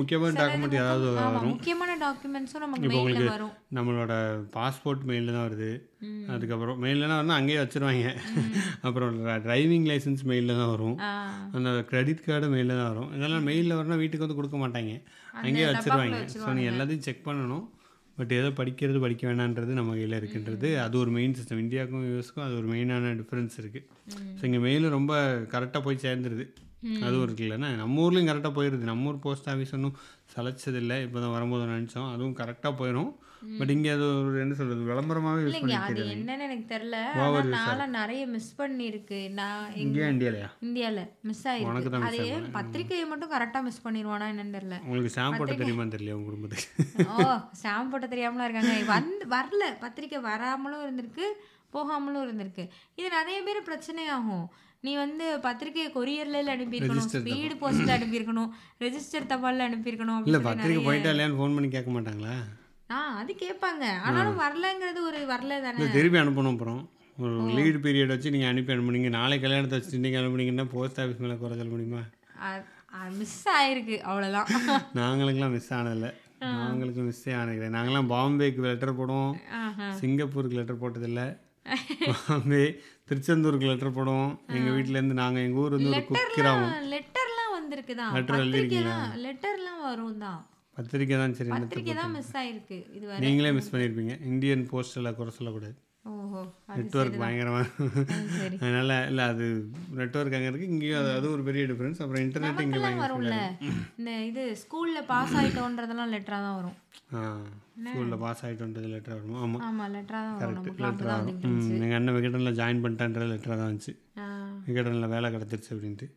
S2: முக்கியமான டாக்குமெண்ட் ஏதாவது வரும்.
S1: முக்கியமான டாக்குமெண்ட்ஸும் நமக்கு மெயில்ல
S2: உங்களுக்கு
S1: வரும்.
S2: நம்மளோட பாஸ்போர்ட் மெயிலில் தான் வருது. அதுக்கப்புறம் மெயிலெலாம் வரணும் அங்கேயே வச்சுருவாங்க. அப்புறம் டிரைவிங் லைசன்ஸ் மெயிலில் தான் வரும். அந்த கிரெடிட் கார்டு மெயிலில் தான் வரும். இதெல்லாம் மெயிலில் வரணும் வீட்டுக்கு வந்து கொடுக்க மாட்டாங்க. அங்கேயே வச்சுருவாங்க. ஸோ நீ எல்லாத்தையும் செக் பண்ணணும். பட் எதை படிக்கிறது படிக்க வேணான்றது நம்ம கையில் இருக்குன்றது. அது ஒரு மெயின் சிஸ்டம் இந்தியாவுக்கும் யூஎஸ்க்கும் அது ஒரு மெயினான டிஃப்ரென்ஸ் இருக்குது ஸோ இங்கே மெயில் ரொம்ப கரெக்டாக போய் சேர்ந்துருது. அதுவும் இருக்குல்லண்ணா நம்ம ஊர்லேயும் கரெக்டாக போயிடுது நம்ம ஊர் போஸ்ட் ஆஃபீஸ் ஒன்றும் சளைச்சதில்லை இப்போ தான் வரும்போது நினச்சோம். அதுவும் கரெக்டாக போயிடும் பட் இங்கே அது ஒரு என்ன சொல்கிறது விளம்பரமாகவே யூஸ்
S1: இல்லைங்க
S2: பண்ணி
S1: அது என்னன்னு எனக்கு தெரியல. ஆனா நான்லாம் நிறைய மிஸ் பண்ணிருக்கு நான்
S2: இங்கேயா இந்தியாலையா?
S1: இந்தியால மிஸ் ஆயிருக்கு. அது ஏன் பத்திரிக்கையை மட்டும் கரெக்டா மிஸ் பண்ணிடுவானா என்னன்னு தெரியல.
S2: உங்களுக்கு ஷாம்பு போட்ட தெரியுமா தெரியல உங்கள் குடும்பத்துக்கு?
S1: ஓ ஸ்டாம்ப் போட்ட தெரியாமலாம் இருக்காங்க. வந்து வரல. பத்திரிக்கை வராமலும் இருந்திருக்கு போகாமலும் இருந்திருக்கு. இது நிறைய பேர் பிரச்சனையாகும். நீ வந்து பத்திரிக்கையை கொரியர்ல அனுப்பியிருக்கணும் ஸ்பீடு போஸ்ட்ல அனுப்பியிருக்கணும் ரெஜிஸ்டர் தபால்ல அனுப்பியிருக்கணும்
S2: இல்லை பத்திரிக்கை போயிட்டா இல்லையான்னு ஃபோன் பண்ணி கேட்க மாட்டாங்களா?
S1: ஆ அது கேட்பாங்க. ஆனாலும் வரலங்கிறது ஒரு வரல தானே?
S2: திருப்பி அனுப்பணும் அப்புறம். ஒரு லீடு பீரியட் வச்சு நீங்கள் அனுப்பி அனுப்புனீங்க. நாளை கல்யாணத்தை வச்சுட்டு நீங்கள் அனுப்புனீங்கன்னா போஸ்ட் ஆஃபீஸ் மேலே குறை சொல்ல முடியுமா?
S1: மிஸ் ஆயிருக்கு அவ்வளவுதான்.
S2: நாங்களுக்கெல்லாம் மிஸ் ஆனதில்லை. நாங்களுக்கு மிஸ்ஸே ஆனது நாங்களாம் பாம்பேக்கு லெட்டர் போடுவோம். சிங்கப்பூருக்கு லெட்டர் போட்டதில்லை. பாம்பே திருச்செந்தூருக்கு லெட்டர் போடுவோம். எங்கள் வீட்டிலேருந்து நாங்கள் எங்கள் ஊர் வந்து ஒரு குக்கிராமம்.
S1: லெட்டர்லாம் வந்து வந்திருக்கு தான்
S2: Letter
S1: பத்திரிக்கைலாம் லெட்டர்லாம் வரும் தான்
S2: பத்திரிக்கை தான் சரி
S1: பத்திரிக்கை தான் மிஸ் ஆயிருக்கு. இது வரை
S2: நீங்களே மிஸ் பண்ணியிருப்பீங்க இந்தியன் போஸ்ட்டில் குறை சொல்லக்கூடாது. நெட்ஒர்க் பயங்கரமாக அதனால் இல்லை அது நெட்ஒர்க் அங்கே இருக்குது இங்கேயும் அது அது ஒரு பெரிய டிஃப்ரென்ஸ் அப்புறம் இன்டர்நெட் இங்கே
S1: வரும்ல. இந்த இது ஸ்கூல்ல பாஸ் ஆயிட்டோன்றதெல்லாம் லெட்டரா தான் வரும்.
S2: ஸ்கூலில் பாஸ் ஆகிட்டோன்றது லெட்டர் வருமா. ஆமாம்
S1: ஆமா லெட்டரா தான் வரும். நமக்கு
S2: லெட்டர்
S1: அப்பதான்
S2: வரும். எங்கள் அண்ணன் விகடனில் ஜாயின் பண்ணிட்டான்ற லெட்டராக தான் வந்துச்சு. விகடனில் வேலை கிடச்சிருச்சு அப்படின்ட்டு.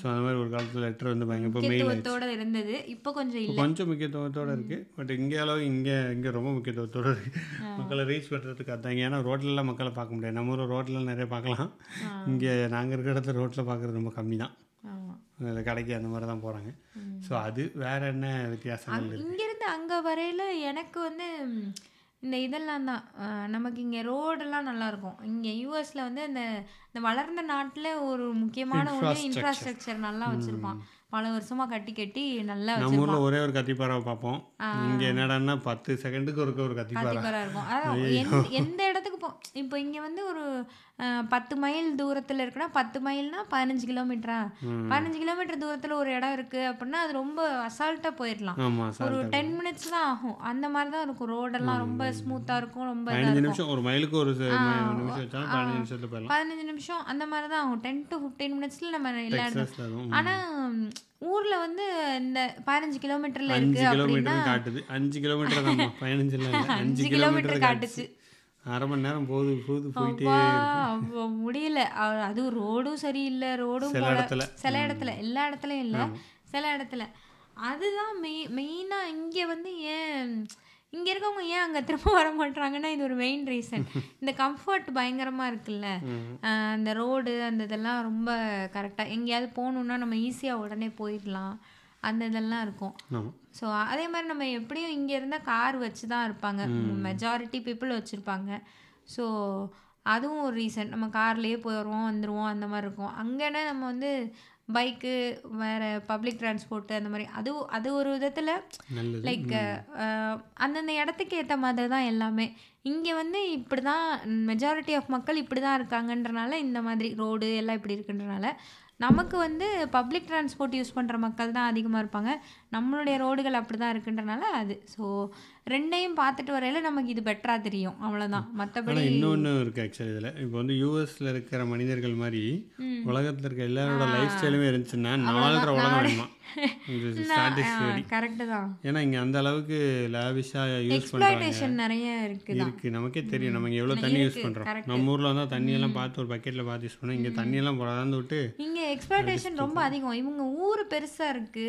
S2: ஸோ அந்த மாதிரி ஒரு காலத்தில் லெட்டர் வந்து பயங்கர இப்போ மெயில்
S1: இருந்தது. இப்போ கொஞ்சம் இல்ல.
S2: கொஞ்சம் முக்கியத்துவத்தோட இருக்குது பட் இங்கே அளவு இங்கே இங்கே ரொம்ப முக்கியத்துவத்தோட இருக்குது மக்களை ரீச் பண்ணுறதுக்கு அதாங்க. ஏன்னா ரோட்லலாம் மக்களை பார்க்க முடியாது. நம்ம ஊர் ரோட்ல நிறைய பார்க்கலாம். இங்கே நாங்கள் இருக்கிற இடத்துல ரோட்டில் பார்க்குறது ரொம்ப கம்மி தான். அந்த கடைக்கு அந்த மாதிரி தான் போகிறாங்க ஸோ அது வேற என்ன வித்தியாசங்கள் இருக்கு?
S1: இங்க இருந்து அங்க வரையில எனக்கு வந்து இந்த இதெல்லாம் தான். நமக்கு இங்க ரோடெல்லாம் நல்லா இருக்கும். இங்க யூஎஸ்ல வந்து இந்த இந்த வளர்ந்த நாட்டுல ஒரு முக்கியமான ஒன்று இன்ஃப்ராஸ்ட்ரக்சர் நல்லா வச்சிருப்பான். பல வருஷமா கட்டி கட்டி நல்லா
S2: நம்ம ஊரில் ஒரே ஒரு கத்திப்பாராவை பார்ப்போம். இங்கே என்னடான்னா பத்து செகண்டுக்கு ஒருக்க ஒரு கத்திப்பாரா?
S1: இருக்கும். எந்த- இடத்துக்கு போ இப்போ இங்க வந்து ஒரு பத்து மைல் தூரத்துல இருக்குன்னா பத்து மைல்னா பதினஞ்சு கிலோமீட்டரா? பதினஞ்சு கிலோமீட்டர் தூரத்துல ஒரு இடம் இருக்கு அப்படின்னா அது ரொம்ப அசால்ட்டா போயிடலாம் ஒரு டென் மினிட்ஸ் தான் ஆகும். அந்த மாதிரி தான் இருக்கும். ரோடெல்லாம் ரொம்ப ஸ்மூத்தா இருக்கும் ரொம்ப
S2: நிமிஷம் ஒரு மைலுக்கு ஒரு பதினஞ்சு நிமிஷத்தில் போயிடலாம்
S1: பதினஞ்சு நிமிஷம் அந்த மாதிரி தான் ஆகும் டென் டு ஃபிஃப்டீன் மினிட்ஸ்ல நம்ம எல்லா இடத்துல
S2: டெக்ஸாஸில் அதுவும்
S1: ஆனா ம், ஊர்ல வந்து இந்த பதினஞ்சு கிலோமீட்டர்ல
S2: அஞ்சு
S1: இருக்கு அப்படின்னா
S2: கிலோமீட்டர் காட்டுது. அஞ்சு கிலோமீட்டர் தான் பதினஞ்சு அஞ்சு கிலோமீட்டர் காட்டுச்சு. அரை மணி நேரம் போகுது போகுது போயிட்டே
S1: முடியல. அ- அதுவும் ரோடும் சரியில்லை ரோடும்
S2: சில இடத்துல.
S1: சில இடத்துல எல்லா இடத்துலயும் இல்ல. சில இடத்துல. அதுதான் மெய் மெயினா இங்க வந்து ஏன் இங்க இருக்கவங்க ஏன் அங்க திரும்ப வர மாட்டாங்கன்னா இது ஒரு மெயின் ரீசன் இந்த கம்ஃபர்ட் பயங்கரமா இருக்குல்ல? அந்த ரோடு அந்த இதெல்லாம் ரொம்ப கரெக்டா எங்கேயாவது போகணுன்னா நம்ம ஈஸியா உடனே போயிடலாம். அந்த இதெல்லாம் இருக்கும். ஸோ அதே மாதிரி நம்ம எப்படியும் இங்கே இருந்தால் கார் வச்சு தான் இருப்பாங்க மெஜாரிட்டி பீப்புள் வச்சுருப்பாங்க. ஸோ அதுவும் ஒரு ரீசன் நம்ம கார்லேயே போய் வருவோம் வந்துடுவோம் அந்த மாதிரி இருக்கும். அங்கேனா நம்ம வந்து பைக்கு வேறு பப்ளிக் டிரான்ஸ்போர்ட்டு அந்த மாதிரி. அது அது ஒரு விதத்தில் லைக் அந்தந்த இடத்துக்கு ஏற்ற மாதிரி தான் எல்லாமே. இங்கே வந்து இப்படி தான் மெஜாரிட்டி ஆஃப் மக்கள் இப்படி தான் இருக்காங்கன்றனால இந்த மாதிரி ரோடு எல்லாம் இப்படி இருக்குன்றனால நமக்கு வந்து பப்ளிக் டிரான்ஸ்போர்ட் யூஸ் பண்ணுற மக்கள் தான் அதிகமாக இருப்பாங்க. நம்மளுடைய ரோடுகள் அப்படி தான் இருக்குன்றனால அது. ஸோ ரெண்டையும் பார்த்துட்டு வரையில நமக்கு இது பெட்டராக தெரியும். அவ்வளோதான் மற்றபடி
S2: இன்னொன்று இருக்குது ஆக்சுவலி இதில். இப்போ வந்து யூஎஸில் இருக்கிற மனிதர்கள் மாதிரி உலகத்தில் இருக்க எல்லாரோட லைஃப் ஸ்டைலுமே இருந்துச்சுன்னா நாலரை உலகம் வேணுமா?
S1: கரெக்டு தான்.
S2: ஏன்னா இங்கே அந்த அளவுக்கு லாவிஷாக யூஸ் பண்ணுறாங்க
S1: நிறைய இருக்குது தான்
S2: இருக்கு. நமக்கே தெரியும். நம்ம இங்கே எவ்வளோ தண்ணி யூஸ் பண்ணுறோம். நம்ம ஊரில் வந்தால் தண்ணியெல்லாம் பார்த்து ஒரு பக்கெட்டில் பார்த்து யூஸ் பண்ணோம். இங்கே தண்ணியெல்லாம் பறந்து விட்டு
S1: இங்க எக்ஸ்பெக்டேஷன் ரொம்ப அதிகம். இவங்க ஊர் பெருசா இருக்கு.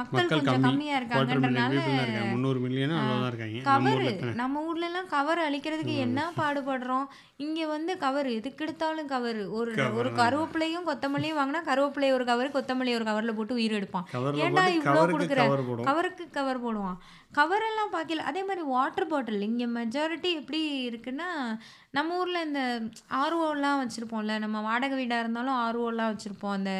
S1: மக்கள்
S2: மக்கள்
S1: கம்மியா
S2: குவார்டர் மில்லியன்
S1: இருக்காங்கன்றனால
S2: பீப்புள் தான் இருக்காங்க. முந்நூறு மில்லியனும் அவ்வளோதான் இருக்காங்க.
S1: கவர் நம்ம ஊர்ல எல்லாம் கவர் அழிக்கிறதுக்கு என்ன பாடுபடுறோம்? இங்க வந்து கவர் எதுக்கு எடுத்தாலும் கவர் ஒரு ஒரு கருவேப்பிலையும் கொத்தமல்லியும் வாங்கினா கருவேப்பிலை ஒரு கவர் கொத்தமல்லி ஒரு கவர்ல போட்டு உயிர் எடுப்பான். ஏன்டா
S2: போட்டு
S1: இவ்வளோ
S2: கவருக்கு
S1: கொடுக்குற? கவருக்கு கவர் போடுவான். கவர் எல்லாம் பார்க்கல அதே மாதிரி வாட்டர் பாட்டில் இங்கே மெஜாரிட்டி எப்படி இருக்குன்னா நம்ம ஊரில் இந்த ஆர்ஓலாம் வச்சுருப்போம்ல. நம்ம வாடகை வீடாக இருந்தாலும் ஆர்ஓலாம் வச்சுருப்போம். அந்த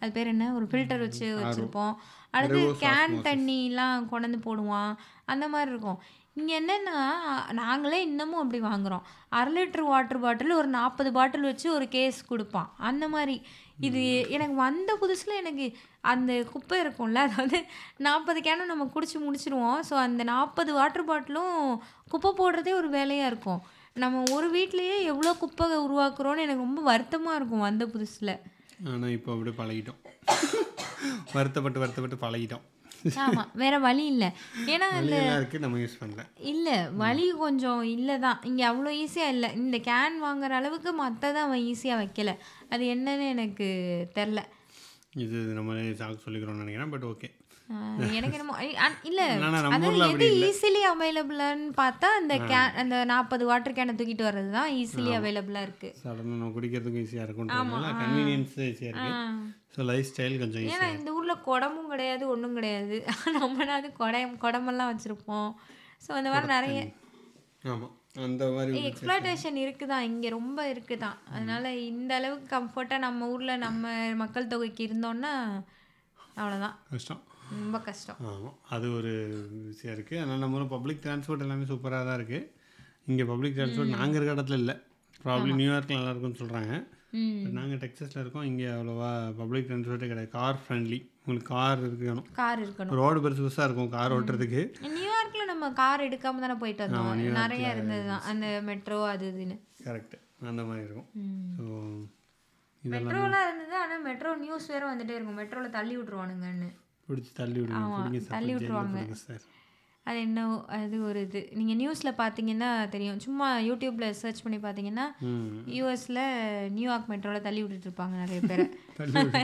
S1: அது பேர் என்ன? ஒரு ஃபில்டர் வச்சு வச்சுருப்போம். அடுத்து கேன் தண்ணிலாம் கொண்டாந்து போடுவான். அந்த மாதிரி இருக்கும். இங்கே என்னென்னா நாங்களே இன்னமும் அப்படி வாங்குறோம். அரை லிட்டர் வாட்டர் பாட்டில் ஒரு நாற்பது பாட்டில் வச்சு ஒரு கேஸ் கொடுப்பான். அந்த மாதிரி. இது எனக்கு வந்த புதுசில் எனக்கு அந்த குப்பை இருக்கும்ல அதாவது நாற்பது கேனும் நம்ம குடிச்சு முடிச்சிருவோம். ஸோ அந்த நாற்பது வாட்டர் பாட்டிலும் குப்பை போடுறதே ஒரு வேலையாக இருக்கும். நம்ம ஒரு வீட்லேயே எவ்வளோ குப்பை உருவாக்குறோன்னு எனக்கு ரொம்ப வருத்தமாக இருக்கும் வந்த புதுசில்.
S2: ஆனால் இப்போ அப்படியே பழகிட்டோம். வருத்தப்பட்டு வருத்தப்பட்டு பழகிட்டோம்.
S1: ஆமாம் வேற வழி இல்லை. ஏன்னா
S2: இருக்குது நம்ம யூஸ் பண்ணல.
S1: இல்லை வழி கொஞ்சம் இல்லை தான் இங்கே அவ்வளோ ஈஸியாக இல்லை. இந்த கேன் வாங்குற அளவுக்கு மற்றதை அவன் ஈஸியாக வைக்கல. அது என்னன்னு எனக்கு தெரில.
S2: இது நம்மளே சாக்கு சொல்லிக்கிறோம்னு நினைக்கிறேன் பட் ஓகே
S1: எனக்கு என்னமோ இல்ல அது எது. ஈஸிலி அவைலபிளான்னு பார்த்தா அந்த அந்த நாற்பது வாட்டர் கேனை தூக்கிட்டு வர்றது தான் ஈஸிலி அவைலபிளாக இருக்கு.
S2: சடனாக நம்ம குடிக்கிறதுக்கும் ஈஸியாக இருக்கும்ன்றதுனால கன்வீனியன்ஸ் ஸ்டைல் கொஞ்சம்
S1: ஏன்னா இந்த ஊர்ல குடமும் கிடையாது ஒன்றும் கிடையாது. நம்மளாவது குடம் குடமெல்லாம் வச்சிருப்போம். ஸோ அந்த மாதிரி நிறைய
S2: ஆமாம் அந்த மாதிரி
S1: எக்ஸ்ப்ளாய்டேஷன் இருக்குதான். இங்க ரொம்ப இருக்குதான். அதனால இந்த அளவுக்கு கம்ஃபர்ட்டா நம்ம ஊர்ல நம்ம மக்கள் தொகைக்கு இருந்தோம்னா அவ்வளவுதான்.
S2: கஷ்டம்.
S1: ரொம்ப கஷ்டம்.
S2: ஆமாம் அது ஒரு விஷயம் இருக்குது அதனால் நம்ம பப்ளிக் டிரான்ஸ்போர்ட் எல்லாமே சூப்பராக தான் இருக்குது இங்கே பப்ளிக் டிரான்ஸ்போர்ட் நாங்கள் இருக்க இடத்துல இல்லை. ப்ராப்ளி நியூயார்க்கில் நல்லா இருக்கும்னு சொல்கிறாங்க நாங்கள் டெக்ஸஸில் இருக்கோம். இங்கே அவ்வளோவா பப்ளிக் ட்ரான்ஸ்போர்ட்டே கிடையாது. கார் ஃப்ரெண்ட்லி உங்களுக்கு கார் இருக்கணும்.
S1: கார் இருக்கணும்.
S2: ரோடு பெருசு பெருசாக இருக்கும் கார் ஓட்டுறதுக்கு.
S1: நியூயார்க்கில் நம்ம கார் எடுக்காம தானே போயிட்டு வந்தோம். நிறைய இருந்தது தான். அந்த மெட்ரோ அது இதுன்னு.
S2: கரெக்ட் அந்த மாதிரி இருக்கும். ஸோ
S1: மெட்ரோலாம் இருந்தது. ஆனால் மெட்ரோ நியூஸ் வேற வந்துட்டே இருக்கும். மெட்ரோவில் தள்ளி விட்ருவானுங்கன்னு
S2: பிடிச்சி தள்ளி சார்
S1: தள்ளி விட்டுருவாங்க. அது என்ன அது ஒரு இது. நீங்கள் நியூஸில் பார்த்தீங்கன்னா தெரியும். சும்மா யூடியூப்பில் சர்ச் பண்ணி பார்த்தீங்கன்னா யூஎஸில் நியூயார்க் மெட்ரோவில் தள்ளி விட்டுட்டு இருப்பாங்க நிறைய பேர்.
S2: தள்ளி விடு.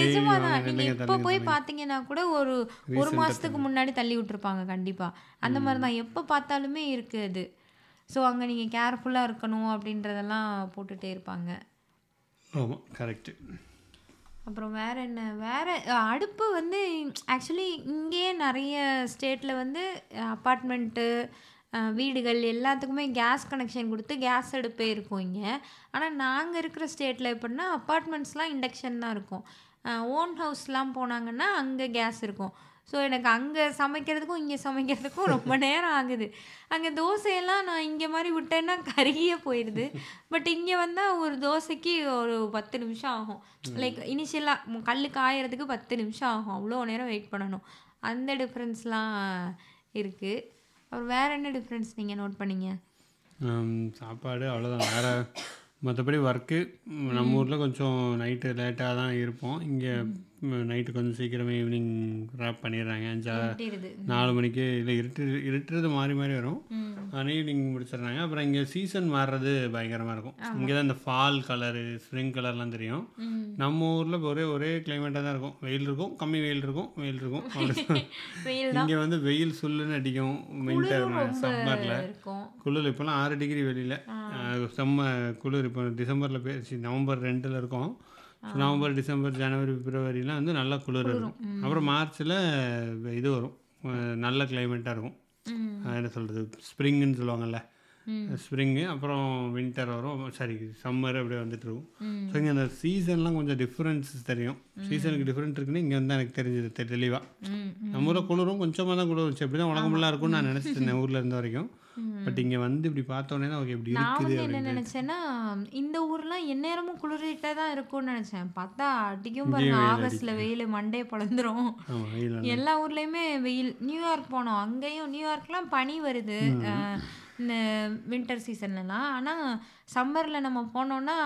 S1: நிஜமா
S2: வாங்க,
S1: தான். நீங்கள் இப்போ போய். பார்த்தீங்கன்னா கூட ஒரு ஒரு மாதத்துக்கு முன்னாடி தள்ளி விட்டுருப்பாங்க கண்டிப்பாக அந்த மாதிரி தான் எப்போ பார்த்தாலுமே இருக்குது அது. ஸோ அங்கே நீங்கள் கேர்ஃபுல்லாக இருக்கணும் அப்படின்றதெல்லாம் போட்டுகிட்டே இருப்பாங்க.
S2: ஆமாம் கரெக்டு
S1: அப்புறம் வேற என்ன? வேற அடுப்பு வந்து ஆக்சுவலி இங்கேயே நிறைய ஸ்டேட்டில் வந்து அப்பார்ட்மெண்ட்டு வீடுகள் எல்லாத்துக்குமே கேஸ் கனெக்ஷன் கொடுத்து கேஸ் அடுப்பே இருக்கும் இங்கே. ஆனால் நாங்கள் இருக்கிற ஸ்டேட்டில் எப்படின்னா அப்பார்ட்மெண்ட்ஸ்லாம் இண்டக்ஷன் தான் இருக்கும். ஓன் ஹவுஸ்லாம் போனாங்கன்னா அங்கே கேஸ் இருக்கும். ஸோ எனக்கு அங்கே சமைக்கிறதுக்கும் இங்கே சமைக்கிறதுக்கும் ரொம்ப நேரம் ஆகுது. அங்கே தோசையெல்லாம் நான் இங்கே மாதிரி விட்டேன்னா கருகியே போயிடுது பட் இங்கே வந்தால் ஒரு தோசைக்கு ஒரு பத்து நிமிஷம் ஆகும். லைக் இனிஷியலாக கல் காயறதுக்கு பத்து நிமிஷம் ஆகும். அவ்வளோ நேரம் வெயிட் பண்ணணும். அந்த டிஃப்ரென்ஸ்லாம் இருக்குது அப்புறம் வேறு என்ன டிஃப்ரென்ஸ் நீங்கள் நோட் பண்ணீங்க?
S2: சாப்பாடு அவ்வளோதான் வேறு மற்றபடி ஒர்க்கு நம்ம ஊரில் கொஞ்சம் நைட்டு லேட்டாக தான் இருப்போம். இங்கே நைட்டு கொஞ்சம் சீக்கிரமே ஈவினிங் ரேப் பண்ணிடுறாங்க.
S1: இருட்டிடுது.
S2: நாலு மணிக்கு இல்லை இருட்டு இருட்டுறது மாறி மாறி வரும். ஆனால் ஈவினிங் முடிச்சிடுறாங்க. அப்புறம் இங்கே சீசன் மாறுறது பயங்கரமாக இருக்கும். இங்கே தான் இந்த ஃபால் கலரு ஸ்ப்ரிங் கலர்லாம் தெரியும். நம்ம ஊரில் ஒரே ஒரே கிளைமேட்டாக தான் இருக்கும். வெயில் இருக்கும் கம்மி வெயில் இருக்கும் வெயில் இருக்கும். இங்கே வந்து வெயில் சுல்லுன்னு அடிக்கும். வின்டர் சம்மரில் குளிர் இப்போலாம் ஆறு டிகிரி வெளியில். செம்ம குளிர். இப்போ டிசம்பரில் பேசி நவம்பர் ரெண்டில் இருக்கோம். நவம்பர் டிசம்பர் ஜனவரி பிப்ரவரிலாம் வந்து நல்லா குளிர் இருக்கும் அப்புறம் மார்ச்சில் இது வரும். நல்ல கிளைமேட்டாக இருக்கும். என்ன சொல்கிறது ஸ்ப்ரிங்குன்னு சொல்லுவாங்கல்ல.
S1: ம்.
S2: ஸ்ப்ரிங்கு அப்புறம் வின்டர் வரும். சாரி சம்மர் அப்படியே வந்துட்டு இருக்கும். ஸோ இங்கே அந்த சீசன்லாம் கொஞ்சம் டிஃப்ரென்ஸ் தெரியும். சீசனுக்கு டிஃப்ரெண்ட் இருக்குன்னு இங்கே வந்து எனக்கு தெரிஞ்சது தெளிவாக நம்ம ஊரில் குளிரும் கொஞ்சமாக தான் குளிர் வச்சு அப்படி தான் உலகமெல்லாம் இருக்கும்னு நான் நினச்சிட்டு இருந்தேன் ஊரில் இருந்த வரைக்கும். பட் இங்கே வந்து இப்படி பார்த்தோன்னே இப்படி
S1: நான்
S2: இருக்குது
S1: என்ன நினைச்சேன்னா இந்த ஊர்லாம் எந்நேரமும் குளிரிட்டா தான் இருக்கும்னு நினைச்சேன். பார்த்தா அடிக்கும் பாருங்க ஆகஸ்ட்ல வெயில் மண்டே
S2: வெயில்
S1: எல்லா ஊர்லயுமே வெயில். நியூயார்க் போனோம். அங்கேயும் நியூயார்க்லாம் பனி வருது. இந்த வின்டர் சீசன்லலாம் ஆனால் சம்மரில் நம்ம போனோம்னா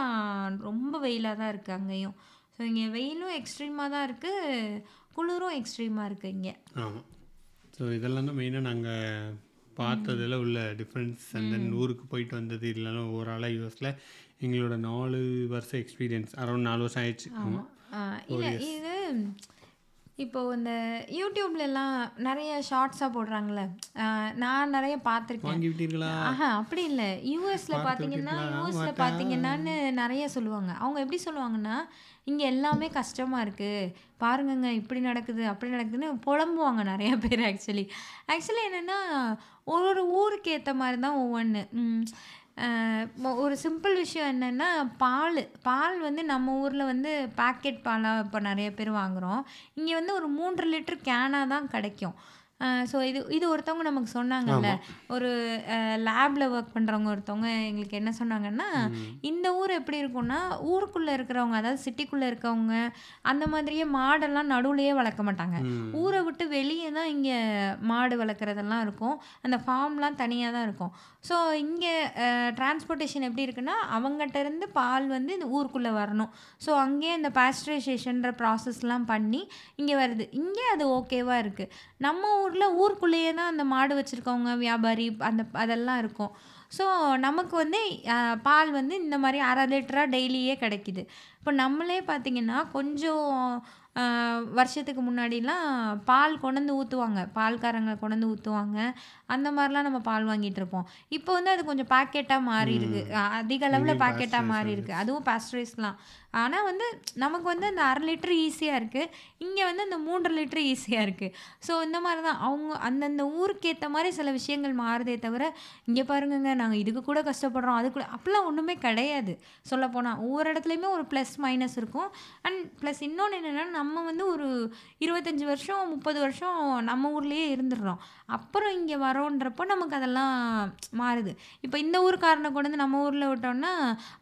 S1: ரொம்ப வெயிலாக தான் இருக்குது அங்கேயும். ஸோ இங்கே வெயிலும் எக்ஸ்ட்ரீமாக தான் இருக்குது குளிரும் எக்ஸ்ட்ரீமாக இருக்குது இங்கே.
S2: ஆமாம் ஸோ இதெல்லாம் தான் மெயினாக நாங்கள் பார்த்ததுல உள்ள டிஃப்ரென்ஸ் அண்ட் தென் ஊருக்கு போயிட்டு வந்தது இல்லைனா ஓவராலாக யூஎஸில் எங்களோட நாலு வருஷம் எக்ஸ்பீரியன்ஸ் அரௌண்ட் நாலு வருஷம் ஆயிடுச்சு. ஆமாம்
S1: இது இப்போ இந்த யூடியூப்லலாம் நிறைய ஷார்ட்ஸாக போடுறாங்கல்ல. அஹ், நான் நிறைய பார்த்துருக்கேன். ஆஹா அப்படி இல்லை. யூஎஸ்ல பார்த்தீங்கன்னா யூஎஸ்ல பார்த்தீங்கன்னான்னு நிறைய சொல்லுவாங்க. அவங்க எப்படி சொல்லுவாங்கன்னா இங்கே எல்லாமே கஷ்டமாக இருக்குது பாருங்கங்க இப்படி நடக்குது அப்படி நடக்குதுன்னு புலம்புவாங்க நிறைய பேர் ஆக்சுவலி ஆக்சுவலி என்னென்னா ஒரு ஒரு ஊருக்கு ஏற்ற மாதிரி தான் ஒவ்வொன்று ஒரு சிம்பிள் விஷயம் என்னென்னா பால். பால் வந்து நம்ம ஊரில் வந்து பாக்கெட் பாலாக இப்போ நிறைய பேர் வாங்குகிறோம் இங்கே வந்து ஒரு மூன்று லிட்டர் கேனாக தான் கிடைக்கும். ஸோ இது இது ஒருத்தவங்க நமக்கு சொன்னாங்கல்ல. ஒரு லேபில் ஒர்க் பண்ணுறவங்க ஒருத்தவங்க எங்களுக்கு என்ன சொன்னாங்கன்னா இந்த ஊர் எப்படி இருக்கும்னா ஊருக்குள்ளே இருக்கிறவங்க அதாவது சிட்டிக்குள்ளே இருக்கவங்க அந்த மாதிரியே மாடெல்லாம் நடுவுலையே வளர்க்க மாட்டாங்க. ஊரை விட்டு வெளியே தான் இங்கே மாடு வளர்க்குறதெல்லாம் இருக்கும். அந்த ஃபார்ம்லாம் தனியாக தான் இருக்கும். ஸோ இங்கே டிரான்ஸ்போர்ட்டேஷன் எப்படி இருக்குன்னா அவங்ககிட்ட இருந்து பால் வந்து இந்த ஊருக்குள்ளே வரணும். ஸோ அங்கேயே இந்த பாஸ்டரைசேஷன்ற ப்ராசஸ்லாம் பண்ணி இங்கே வருது. இங்கே அது ஓகேவாக இருக்குது நம்ம ஊரில் ஊருக்குள்ளேயே தான் அந்த மாடு வச்சுருக்கவங்க வியாபாரி அந்த அதெல்லாம் இருக்கும். ஸோ நமக்கு வந்து பால் வந்து இந்த மாதிரி அரை லிட்டராக டெய்லியே கிடைக்கிது. இப்போ நம்மளே பார்த்திங்கன்னா கொஞ்சம் வருஷத்துக்கு முன்னாடிலாம் பால் கொண்டு ஊற்றுவாங்க பால்காரங்க கொண்டு ஊற்றுவாங்க அந்த மாதிரிலாம் நம்ம பால் வாங்கிட்டு இருப்போம். இப்போ வந்து அது கொஞ்சம் பாக்கெட்டாக மாறி இருக்கு அஹ், அதிக அளவில் பாக்கெட்டாக மாறி இருக்கு அதுவும் பாஸ்டரைஸ்லாம் ஆனால் வந்து நமக்கு வந்து அந்த அரை லிட்டர் ஈஸியாக இருக்குது இங்கே வந்து அந்த மூன்று லிட்டர் ஈஸியாக இருக்குது ஸோ இந்த மாதிரி தான் அவங்க அந்தந்த ஊருக்கு ஏற்ற மாதிரி சில விஷயங்கள் மாறுதே தவிர இங்கே பாருங்கங்க நாங்கள் இதுக்கு கூட கஷ்டப்படுறோம் அது கூட அப்படிலாம் ஒன்றுமே கிடையாது. சொல்லப்போனால் ஒவ்வொரு இடத்துலையுமே ஒரு ப்ளஸ் மைனஸ் இருக்கும். அண்ட் ப்ளஸ் இன்னொன்று என்னென்னா நம்ம வந்து ஒரு இருபத்தஞ்சி வருஷம் முப்பது வருஷம் நம்ம ஊர்லேயே இருந்துடுறோம். அப்புறம் இங்கே வரோன்றப்போ நமக்கு அதெல்லாம் மாறுது. இப்போ இந்த ஊருக்காரனை கொண்டு வந்து நம்ம ஊரில் விட்டோம்னா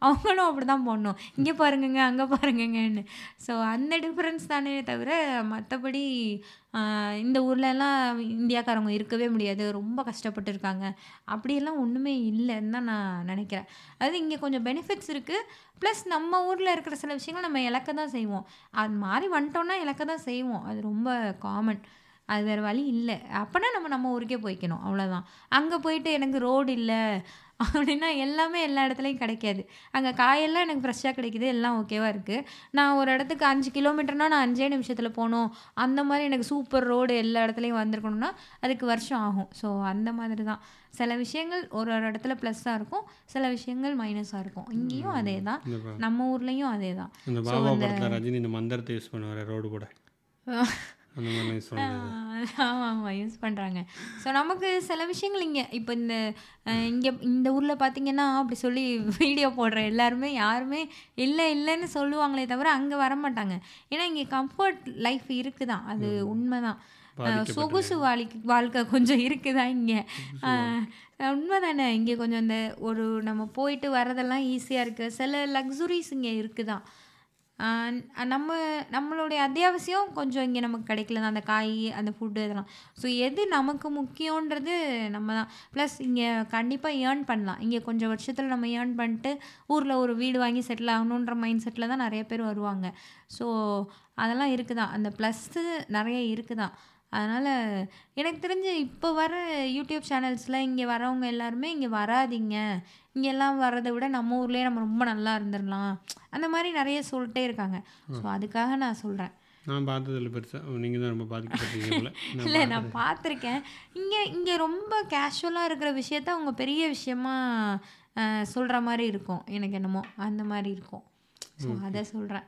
S1: அவங்களும் அப்படி தான் போடணும் இங்கே பாருங்கங்க அங்கே பாருங்கங்கன்னு. ஸோ அந்த டிஃப்ரென்ஸ் தானே தவிர மற்றபடி இந்த ஊர்லலாம் இந்தியாக்காரவங்க இருக்கவே முடியாது. ரொம்ப கஷ்டப்பட்டு இருக்காங்க அப்படியெல்லாம் ஒன்றுமே இல்லைன்னு தான் நான் நினைக்கிறேன். அதாவது இங்கே கொஞ்சம் பெனிஃபிட்ஸ் இருக்குது ப்ளஸ் நம்ம ஊரில் இருக்கிற சில விஷயங்கள் நம்ம இழக்க தான் செய்வோம். அது மாதிரி வந்துட்டோன்னா இழக்க தான் செய்வோம். அது ரொம்ப காமன் அது வேறு வழி இல்லை. அப்போனா நம்ம நம்ம ஊருக்கே போய்க்கணும். அவ்வளோதான் அங்கே போயிட்டு எனக்கு ரோடு இல்லை. அப்படின்னா எல்லாமே எல்லா இடத்துலையும் கிடைக்காது. அங்கே காயெல்லாம் எனக்கு ஃப்ரெஷ்ஷாக கிடைக்குது. எல்லாம் ஓகேவாக இருக்குது நான் ஒரு இடத்துக்கு அஞ்சு கிலோமீட்டர்னா நான் அஞ்சே நிமிஷத்தில் போகணும். அந்த மாதிரி எனக்கு சூப்பர் ரோடு எல்லா இடத்துலையும் வந்திருக்கணும்னா அதுக்கு வருஷம் ஆகும். ஸோ அந்த மாதிரி தான் சில விஷயங்கள் ஒரு ஒரு இடத்துல ப்ளஸ்ஸாக இருக்கும். சில விஷயங்கள் மைனஸாக இருக்கும். இங்கேயும் அதே தான் நம்ம ஊர்லேயும் அதே தான்
S2: ரஜினி இந்த மந்திரத்தை யூஸ் பண்ணுவார் ரோடு கூட.
S1: ஆமாம் ஆமாம் யூஸ் பண்ணுறாங்க ஸோ நமக்கு சில விஷயங்கள் இங்கே இப்போ இந்த இங்கே இந்த ஊரில் பார்த்தீங்கன்னா அப்படி சொல்லி வீடியோ போடுற எல்லாருமே யாருமே இல்லை இல்லைன்னு சொல்லுவாங்களே தவிர அங்கே வரமாட்டாங்க ஏன்னா இங்கே கம்ஃபர்ட் லைஃப் இருக்குதான் அது உண்மைதான். சொகுசு வாழ்க்கை வாழ்க்கை கொஞ்சம் இருக்குதா இங்கே? உண்மை தானே இங்கே கொஞ்சம் இந்த ஒரு நம்ம போயிட்டு வரதெல்லாம் ஈஸியாக இருக்குது சில லக்ஸுரிஸ் இங்கே இருக்குதான் நம்ம நம்மளுடைய அத்தியாவசியம் கொஞ்சம் இங்கே நமக்கு கிடைக்கல அந்த காய் அந்த ஃபுட்டு இதெல்லாம். ஸோ எது நமக்கு முக்கியன்றது நம்ம தான் ப்ளஸ் இங்கே கண்டிப்பாக ஏர்ன் பண்ணலாம். இங்கே கொஞ்சம் வருஷத்தில் நம்ம ஏர்ன் பண்ணிட்டு ஊரில் ஒரு வீடு வாங்கி செட்டில் ஆகணுன்ற மைண்ட் செட்டில் தான் நிறைய பேர் வருவாங்க. ஸோ அதெல்லாம் இருக்குது தான் அந்த ப்ளஸ்ஸு நிறைய இருக்குது தான் அதனால் எனக்கு தெரிஞ்சு இப்போ வர யூடியூப் சேனல்ஸில் இங்கே வரவங்க எல்லாருமே இங்கே வராதீங்க. இங்கெல்லாம் வர்றதை விட நம்ம ஊர்லேயே நம்ம ரொம்ப நல்லா இருந்துடலாம் அந்த மாதிரி நிறைய சொல்லிட்டே இருக்காங்க. ஸோ அதுக்காக நான் சொல்கிறேன்
S2: நான் பார்த்ததில்ல பெருசாக நீங்கள் தான் ரொம்ப பாதிக்கப்பட்டீங்க
S1: இல்லை நான் பார்த்துருக்கேன். இங்கே இங்கே ரொம்ப கேஷுவலாக இருக்கிற விஷயத்த அவங்க பெரிய விஷயமா சொல்கிற மாதிரி இருக்கும். எனக்கு என்னமோ அந்த மாதிரி இருக்கும். ஸோ அதை சொல்கிறேன்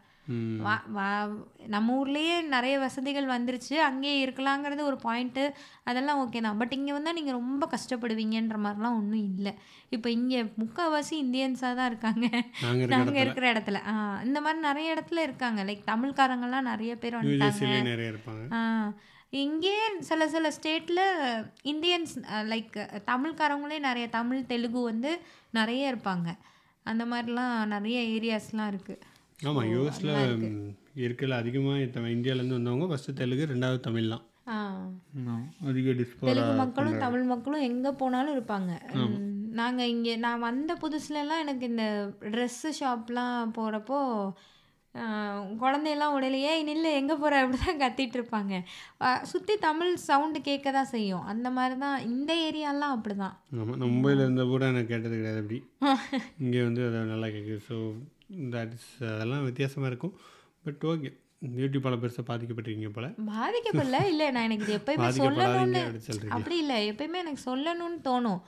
S1: நம்ம ஊர்லேயே நிறைய வசதிகள் வந்துருச்சு. அங்கேயே இருக்கலாங்கிறது ஒரு பாயிண்ட்டு அதெல்லாம் ஓகே தான். பட் இங்கே வந்தால் நீங்கள் ரொம்ப கஷ்டப்படுவீங்கன்ற மாதிரிலாம் ஒன்றும் இல்லை. இப்போ இங்கே முக்கால்வாசி இந்தியன்ஸாக தான் இருக்காங்க.
S2: நாங்கள் இருக்கிற
S1: இடத்துல. ஆ இந்த மாதிரி நிறைய இடத்துல இருக்காங்க. லைக் தமிழ்காரங்கெல்லாம் நிறைய பேர் வந்துட்டாங்க. இங்கேயே சில சில ஸ்டேட்டில் இந்தியன்ஸ் லைக் தமிழ்காரங்களே நிறைய தமிழ் தெலுங்கு வந்து நிறைய இருப்பாங்க. அந்த மாதிரிலாம் நிறைய ஏரியாஸ்லாம் இருக்குது
S2: ஆமாம் யூஎஸில் இருக்கல. அதிகமாக இந்தியாவிலேருந்து வந்தவங்க ஃபஸ்ட்டு தெலுங்கு ரெண்டாவது தமிழ் தான்
S1: ஆ
S2: அதிக டிஸ்போரா
S1: தெலுங்கு மக்களும் தமிழ் மக்களும் எங்கே போனாலும் இருப்பாங்க. நாங்கள் இங்கே நான் வந்த புதுசுலலாம் எனக்கு இந்த ட்ரெஸ்ஸு ஷாப்லாம் போகிறப்போ குழந்தையெல்லாம் உடலையே நில்லு எங்கே போகிற அப்படி தான் கத்திட்டு இருப்பாங்க. சுற்றி தமிழ் சவுண்டு கேட்க தான் செய்யும். அந்த மாதிரி தான் இந்த ஏரியாலாம் அப்படி தான்
S2: ஆமாம் மும்பையில் இருந்த கூட எனக்கு கேட்டது கிடையாது அப்படி. இங்கே வந்து அதை நல்லா கேட்குது. ஸோ தட் இஸ் அதெல்லாம் வித்தியாசமாக இருக்கும். பட் ஓகே யூடியூப்பால் பெருசாக பாதிக்கப்பட்டிருக்கீங்க போல்.
S1: பாதிக்கப்படல. இல்லை நான் எனக்கு இது எப்பயுமே சொல்லணும்னு அப்படி இல்லை. எப்பயுமே எனக்கு சொல்லணும்னு தோணும்.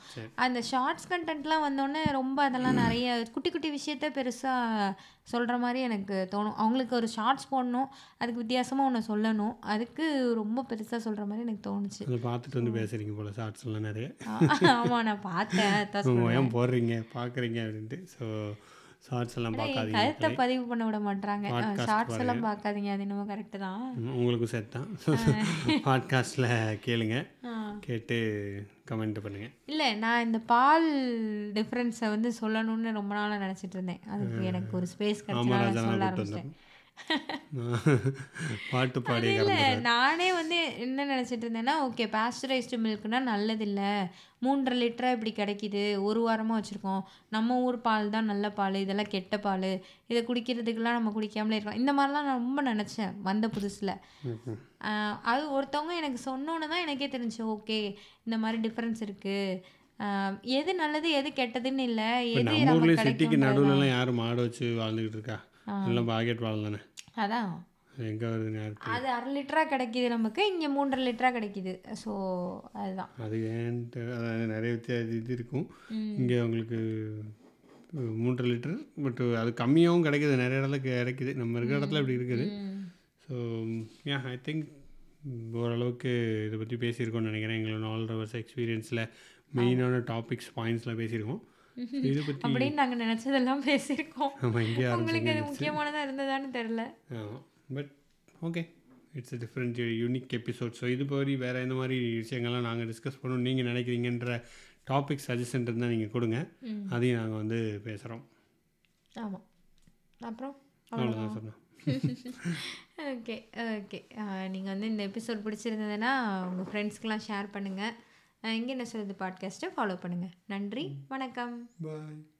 S1: அந்த ஷார்ட்ஸ் கண்டென்ட்லாம் வந்தோடனே ரொம்ப அதெல்லாம் நிறைய குட்டி குட்டி விஷயத்த பெருசாக சொல்கிற மாதிரி எனக்கு தோணும். அவங்களுக்கு ஒரு ஷார்ட்ஸ் போடணும். அதுக்கு வித்தியாசமாக ஒன்று சொல்லணும். அதுக்கு ரொம்ப பெருசாக சொல்கிற மாதிரி எனக்கு தோணுச்சு.
S2: அதை பார்த்துட்டு வந்து பேசுகிறீங்க போல் ஷார்ட்ஸ்லாம் நிறைய.
S1: ஆமாம் நான் பார்த்தேன்.
S2: ஏன் போடுறீங்க? பார்க்குறீங்க அப்படின்ட்டு. ஸோ ஷார்ட்ஸ் எல்லாம் பார்க்காதீங்க
S1: கருத்தை பதிவு பண்ண விட மாட்டாங்க ஷார்ட்ஸ் எல்லாம் பார்க்காதீங்க அது என்னமோ கரெக்டு தான்.
S2: உங்களுக்கும் செட் தான். பாட்காஸ்ட்டில் கேளுங்க. கேட்டு கமெண்ட் பண்ணுங்கள்
S1: இல்லை நான் இந்த பால் டிஃப்ரென்ஸை வந்து சொல்லணும்னு ரொம்ப நாளாக நினச்சிட்டு இருந்தேன். அதுக்கு எனக்கு ஒரு ஸ்பேஸ் கிடைச்சா சொல்ல ஆரம்பிச்சிட்டேன்.
S2: பாட்டு பாடி
S1: நானே வந்து என்ன நினச்சிட்டு இருந்தேன்னா ஓகே பாஸ்டரைஸ்டு மில்க்னா நல்லதில்ல. மூன்றரை லிட்டரா இப்படி கிடைக்குது. ஒரு வாரமாக வச்சுருக்கோம். நம்ம ஊர் பால் தான் நல்ல பால். இதெல்லாம் கெட்ட பால். இதை குடிக்கிறதுக்கெல்லாம் நம்ம குடிக்காமலே இருக்கலாம் இந்த மாதிரிலாம் நான் ரொம்ப நினச்சேன் வந்த புதுசில். அது ஒருத்தவங்க எனக்கு சொன்னோன்னு தான் எனக்கே தெரிஞ்சு ஓகே இந்த மாதிரி டிஃப்ரென்ஸ் இருக்குது எது நல்லது எது கெட்டதுன்னு இல்லை. எது
S2: நம்ம சிட்டிக்கு நடுவுலலாம் யாரும் மாடு வச்சு வாழ்ந்துக்கிட்டு இருக்கா? எல்லாம் பாக்கெட் பால் தானே?
S1: அதான்.
S2: எங்கே யாருக்கு
S1: அது அரை லிட்டரா கிடைக்குது நமக்கு இங்கே மூன்றரை லிட்டரா கிடைக்குது. ஸோ அதுதான்.
S2: அது ஏன்ட்டு அதாவது நிறைய வித்தியாச இது இருக்கும். இங்கே உங்களுக்கு மூன்றரை லிட்டர் பட் அது கம்மியாகவும் கிடைக்குது. நிறைய இடத்துல கிடைக்குது. நம்ம இருக்கிற இடத்துல இப்படி இருக்குது. ஸோ யா ஐ திங்க் ஓரளவுக்கு இதை பற்றி பேசியிருக்கோம்னு நினைக்கிறேன். எங்களோட நாலு ஹவர்ஸ் எக்ஸ்பீரியன்ஸில் மெயினான டாபிக்ஸ் பாயிண்ட்ஸில் பேசியிருக்கோம்.
S1: அப்படின்னு நாங்கள் நினச்சதெல்லாம் பேசியிருக்கோம். உங்களுக்கு அது முக்கியமானதாக இருந்ததான்னு தெரில
S2: but okay it's different unique episode so இது பற்றி வேறு எந்த மாதிரி விஷயங்கள்லாம் நாங்கள் டிஸ்கஸ் பண்ணணும் நீங்கள் நினைக்கிறீங்கன்ற டாபிக் சஜஷன் இருந்தால் நீங்கள் கொடுங்க. அதையும் நாங்கள் வந்து பேசுகிறோம்
S1: ஆமாம் அப்புறம்?
S2: அவ்வளோதான் சொன்னோம்
S1: ஓகே ஓகே நீங்கள் வந்து இந்த எபிசோட் பிடிச்சிருந்ததுன்னா உங்கள் ஃப்ரெண்ட்ஸ்க்கெலாம் ஷேர் பண்ணுங்கள் இங்கே என்ன சொல்லுது பாட்காஸ்ட்டை ஃபாலோ பண்ணுங்கள் நன்றி வணக்கம்.
S2: பாய்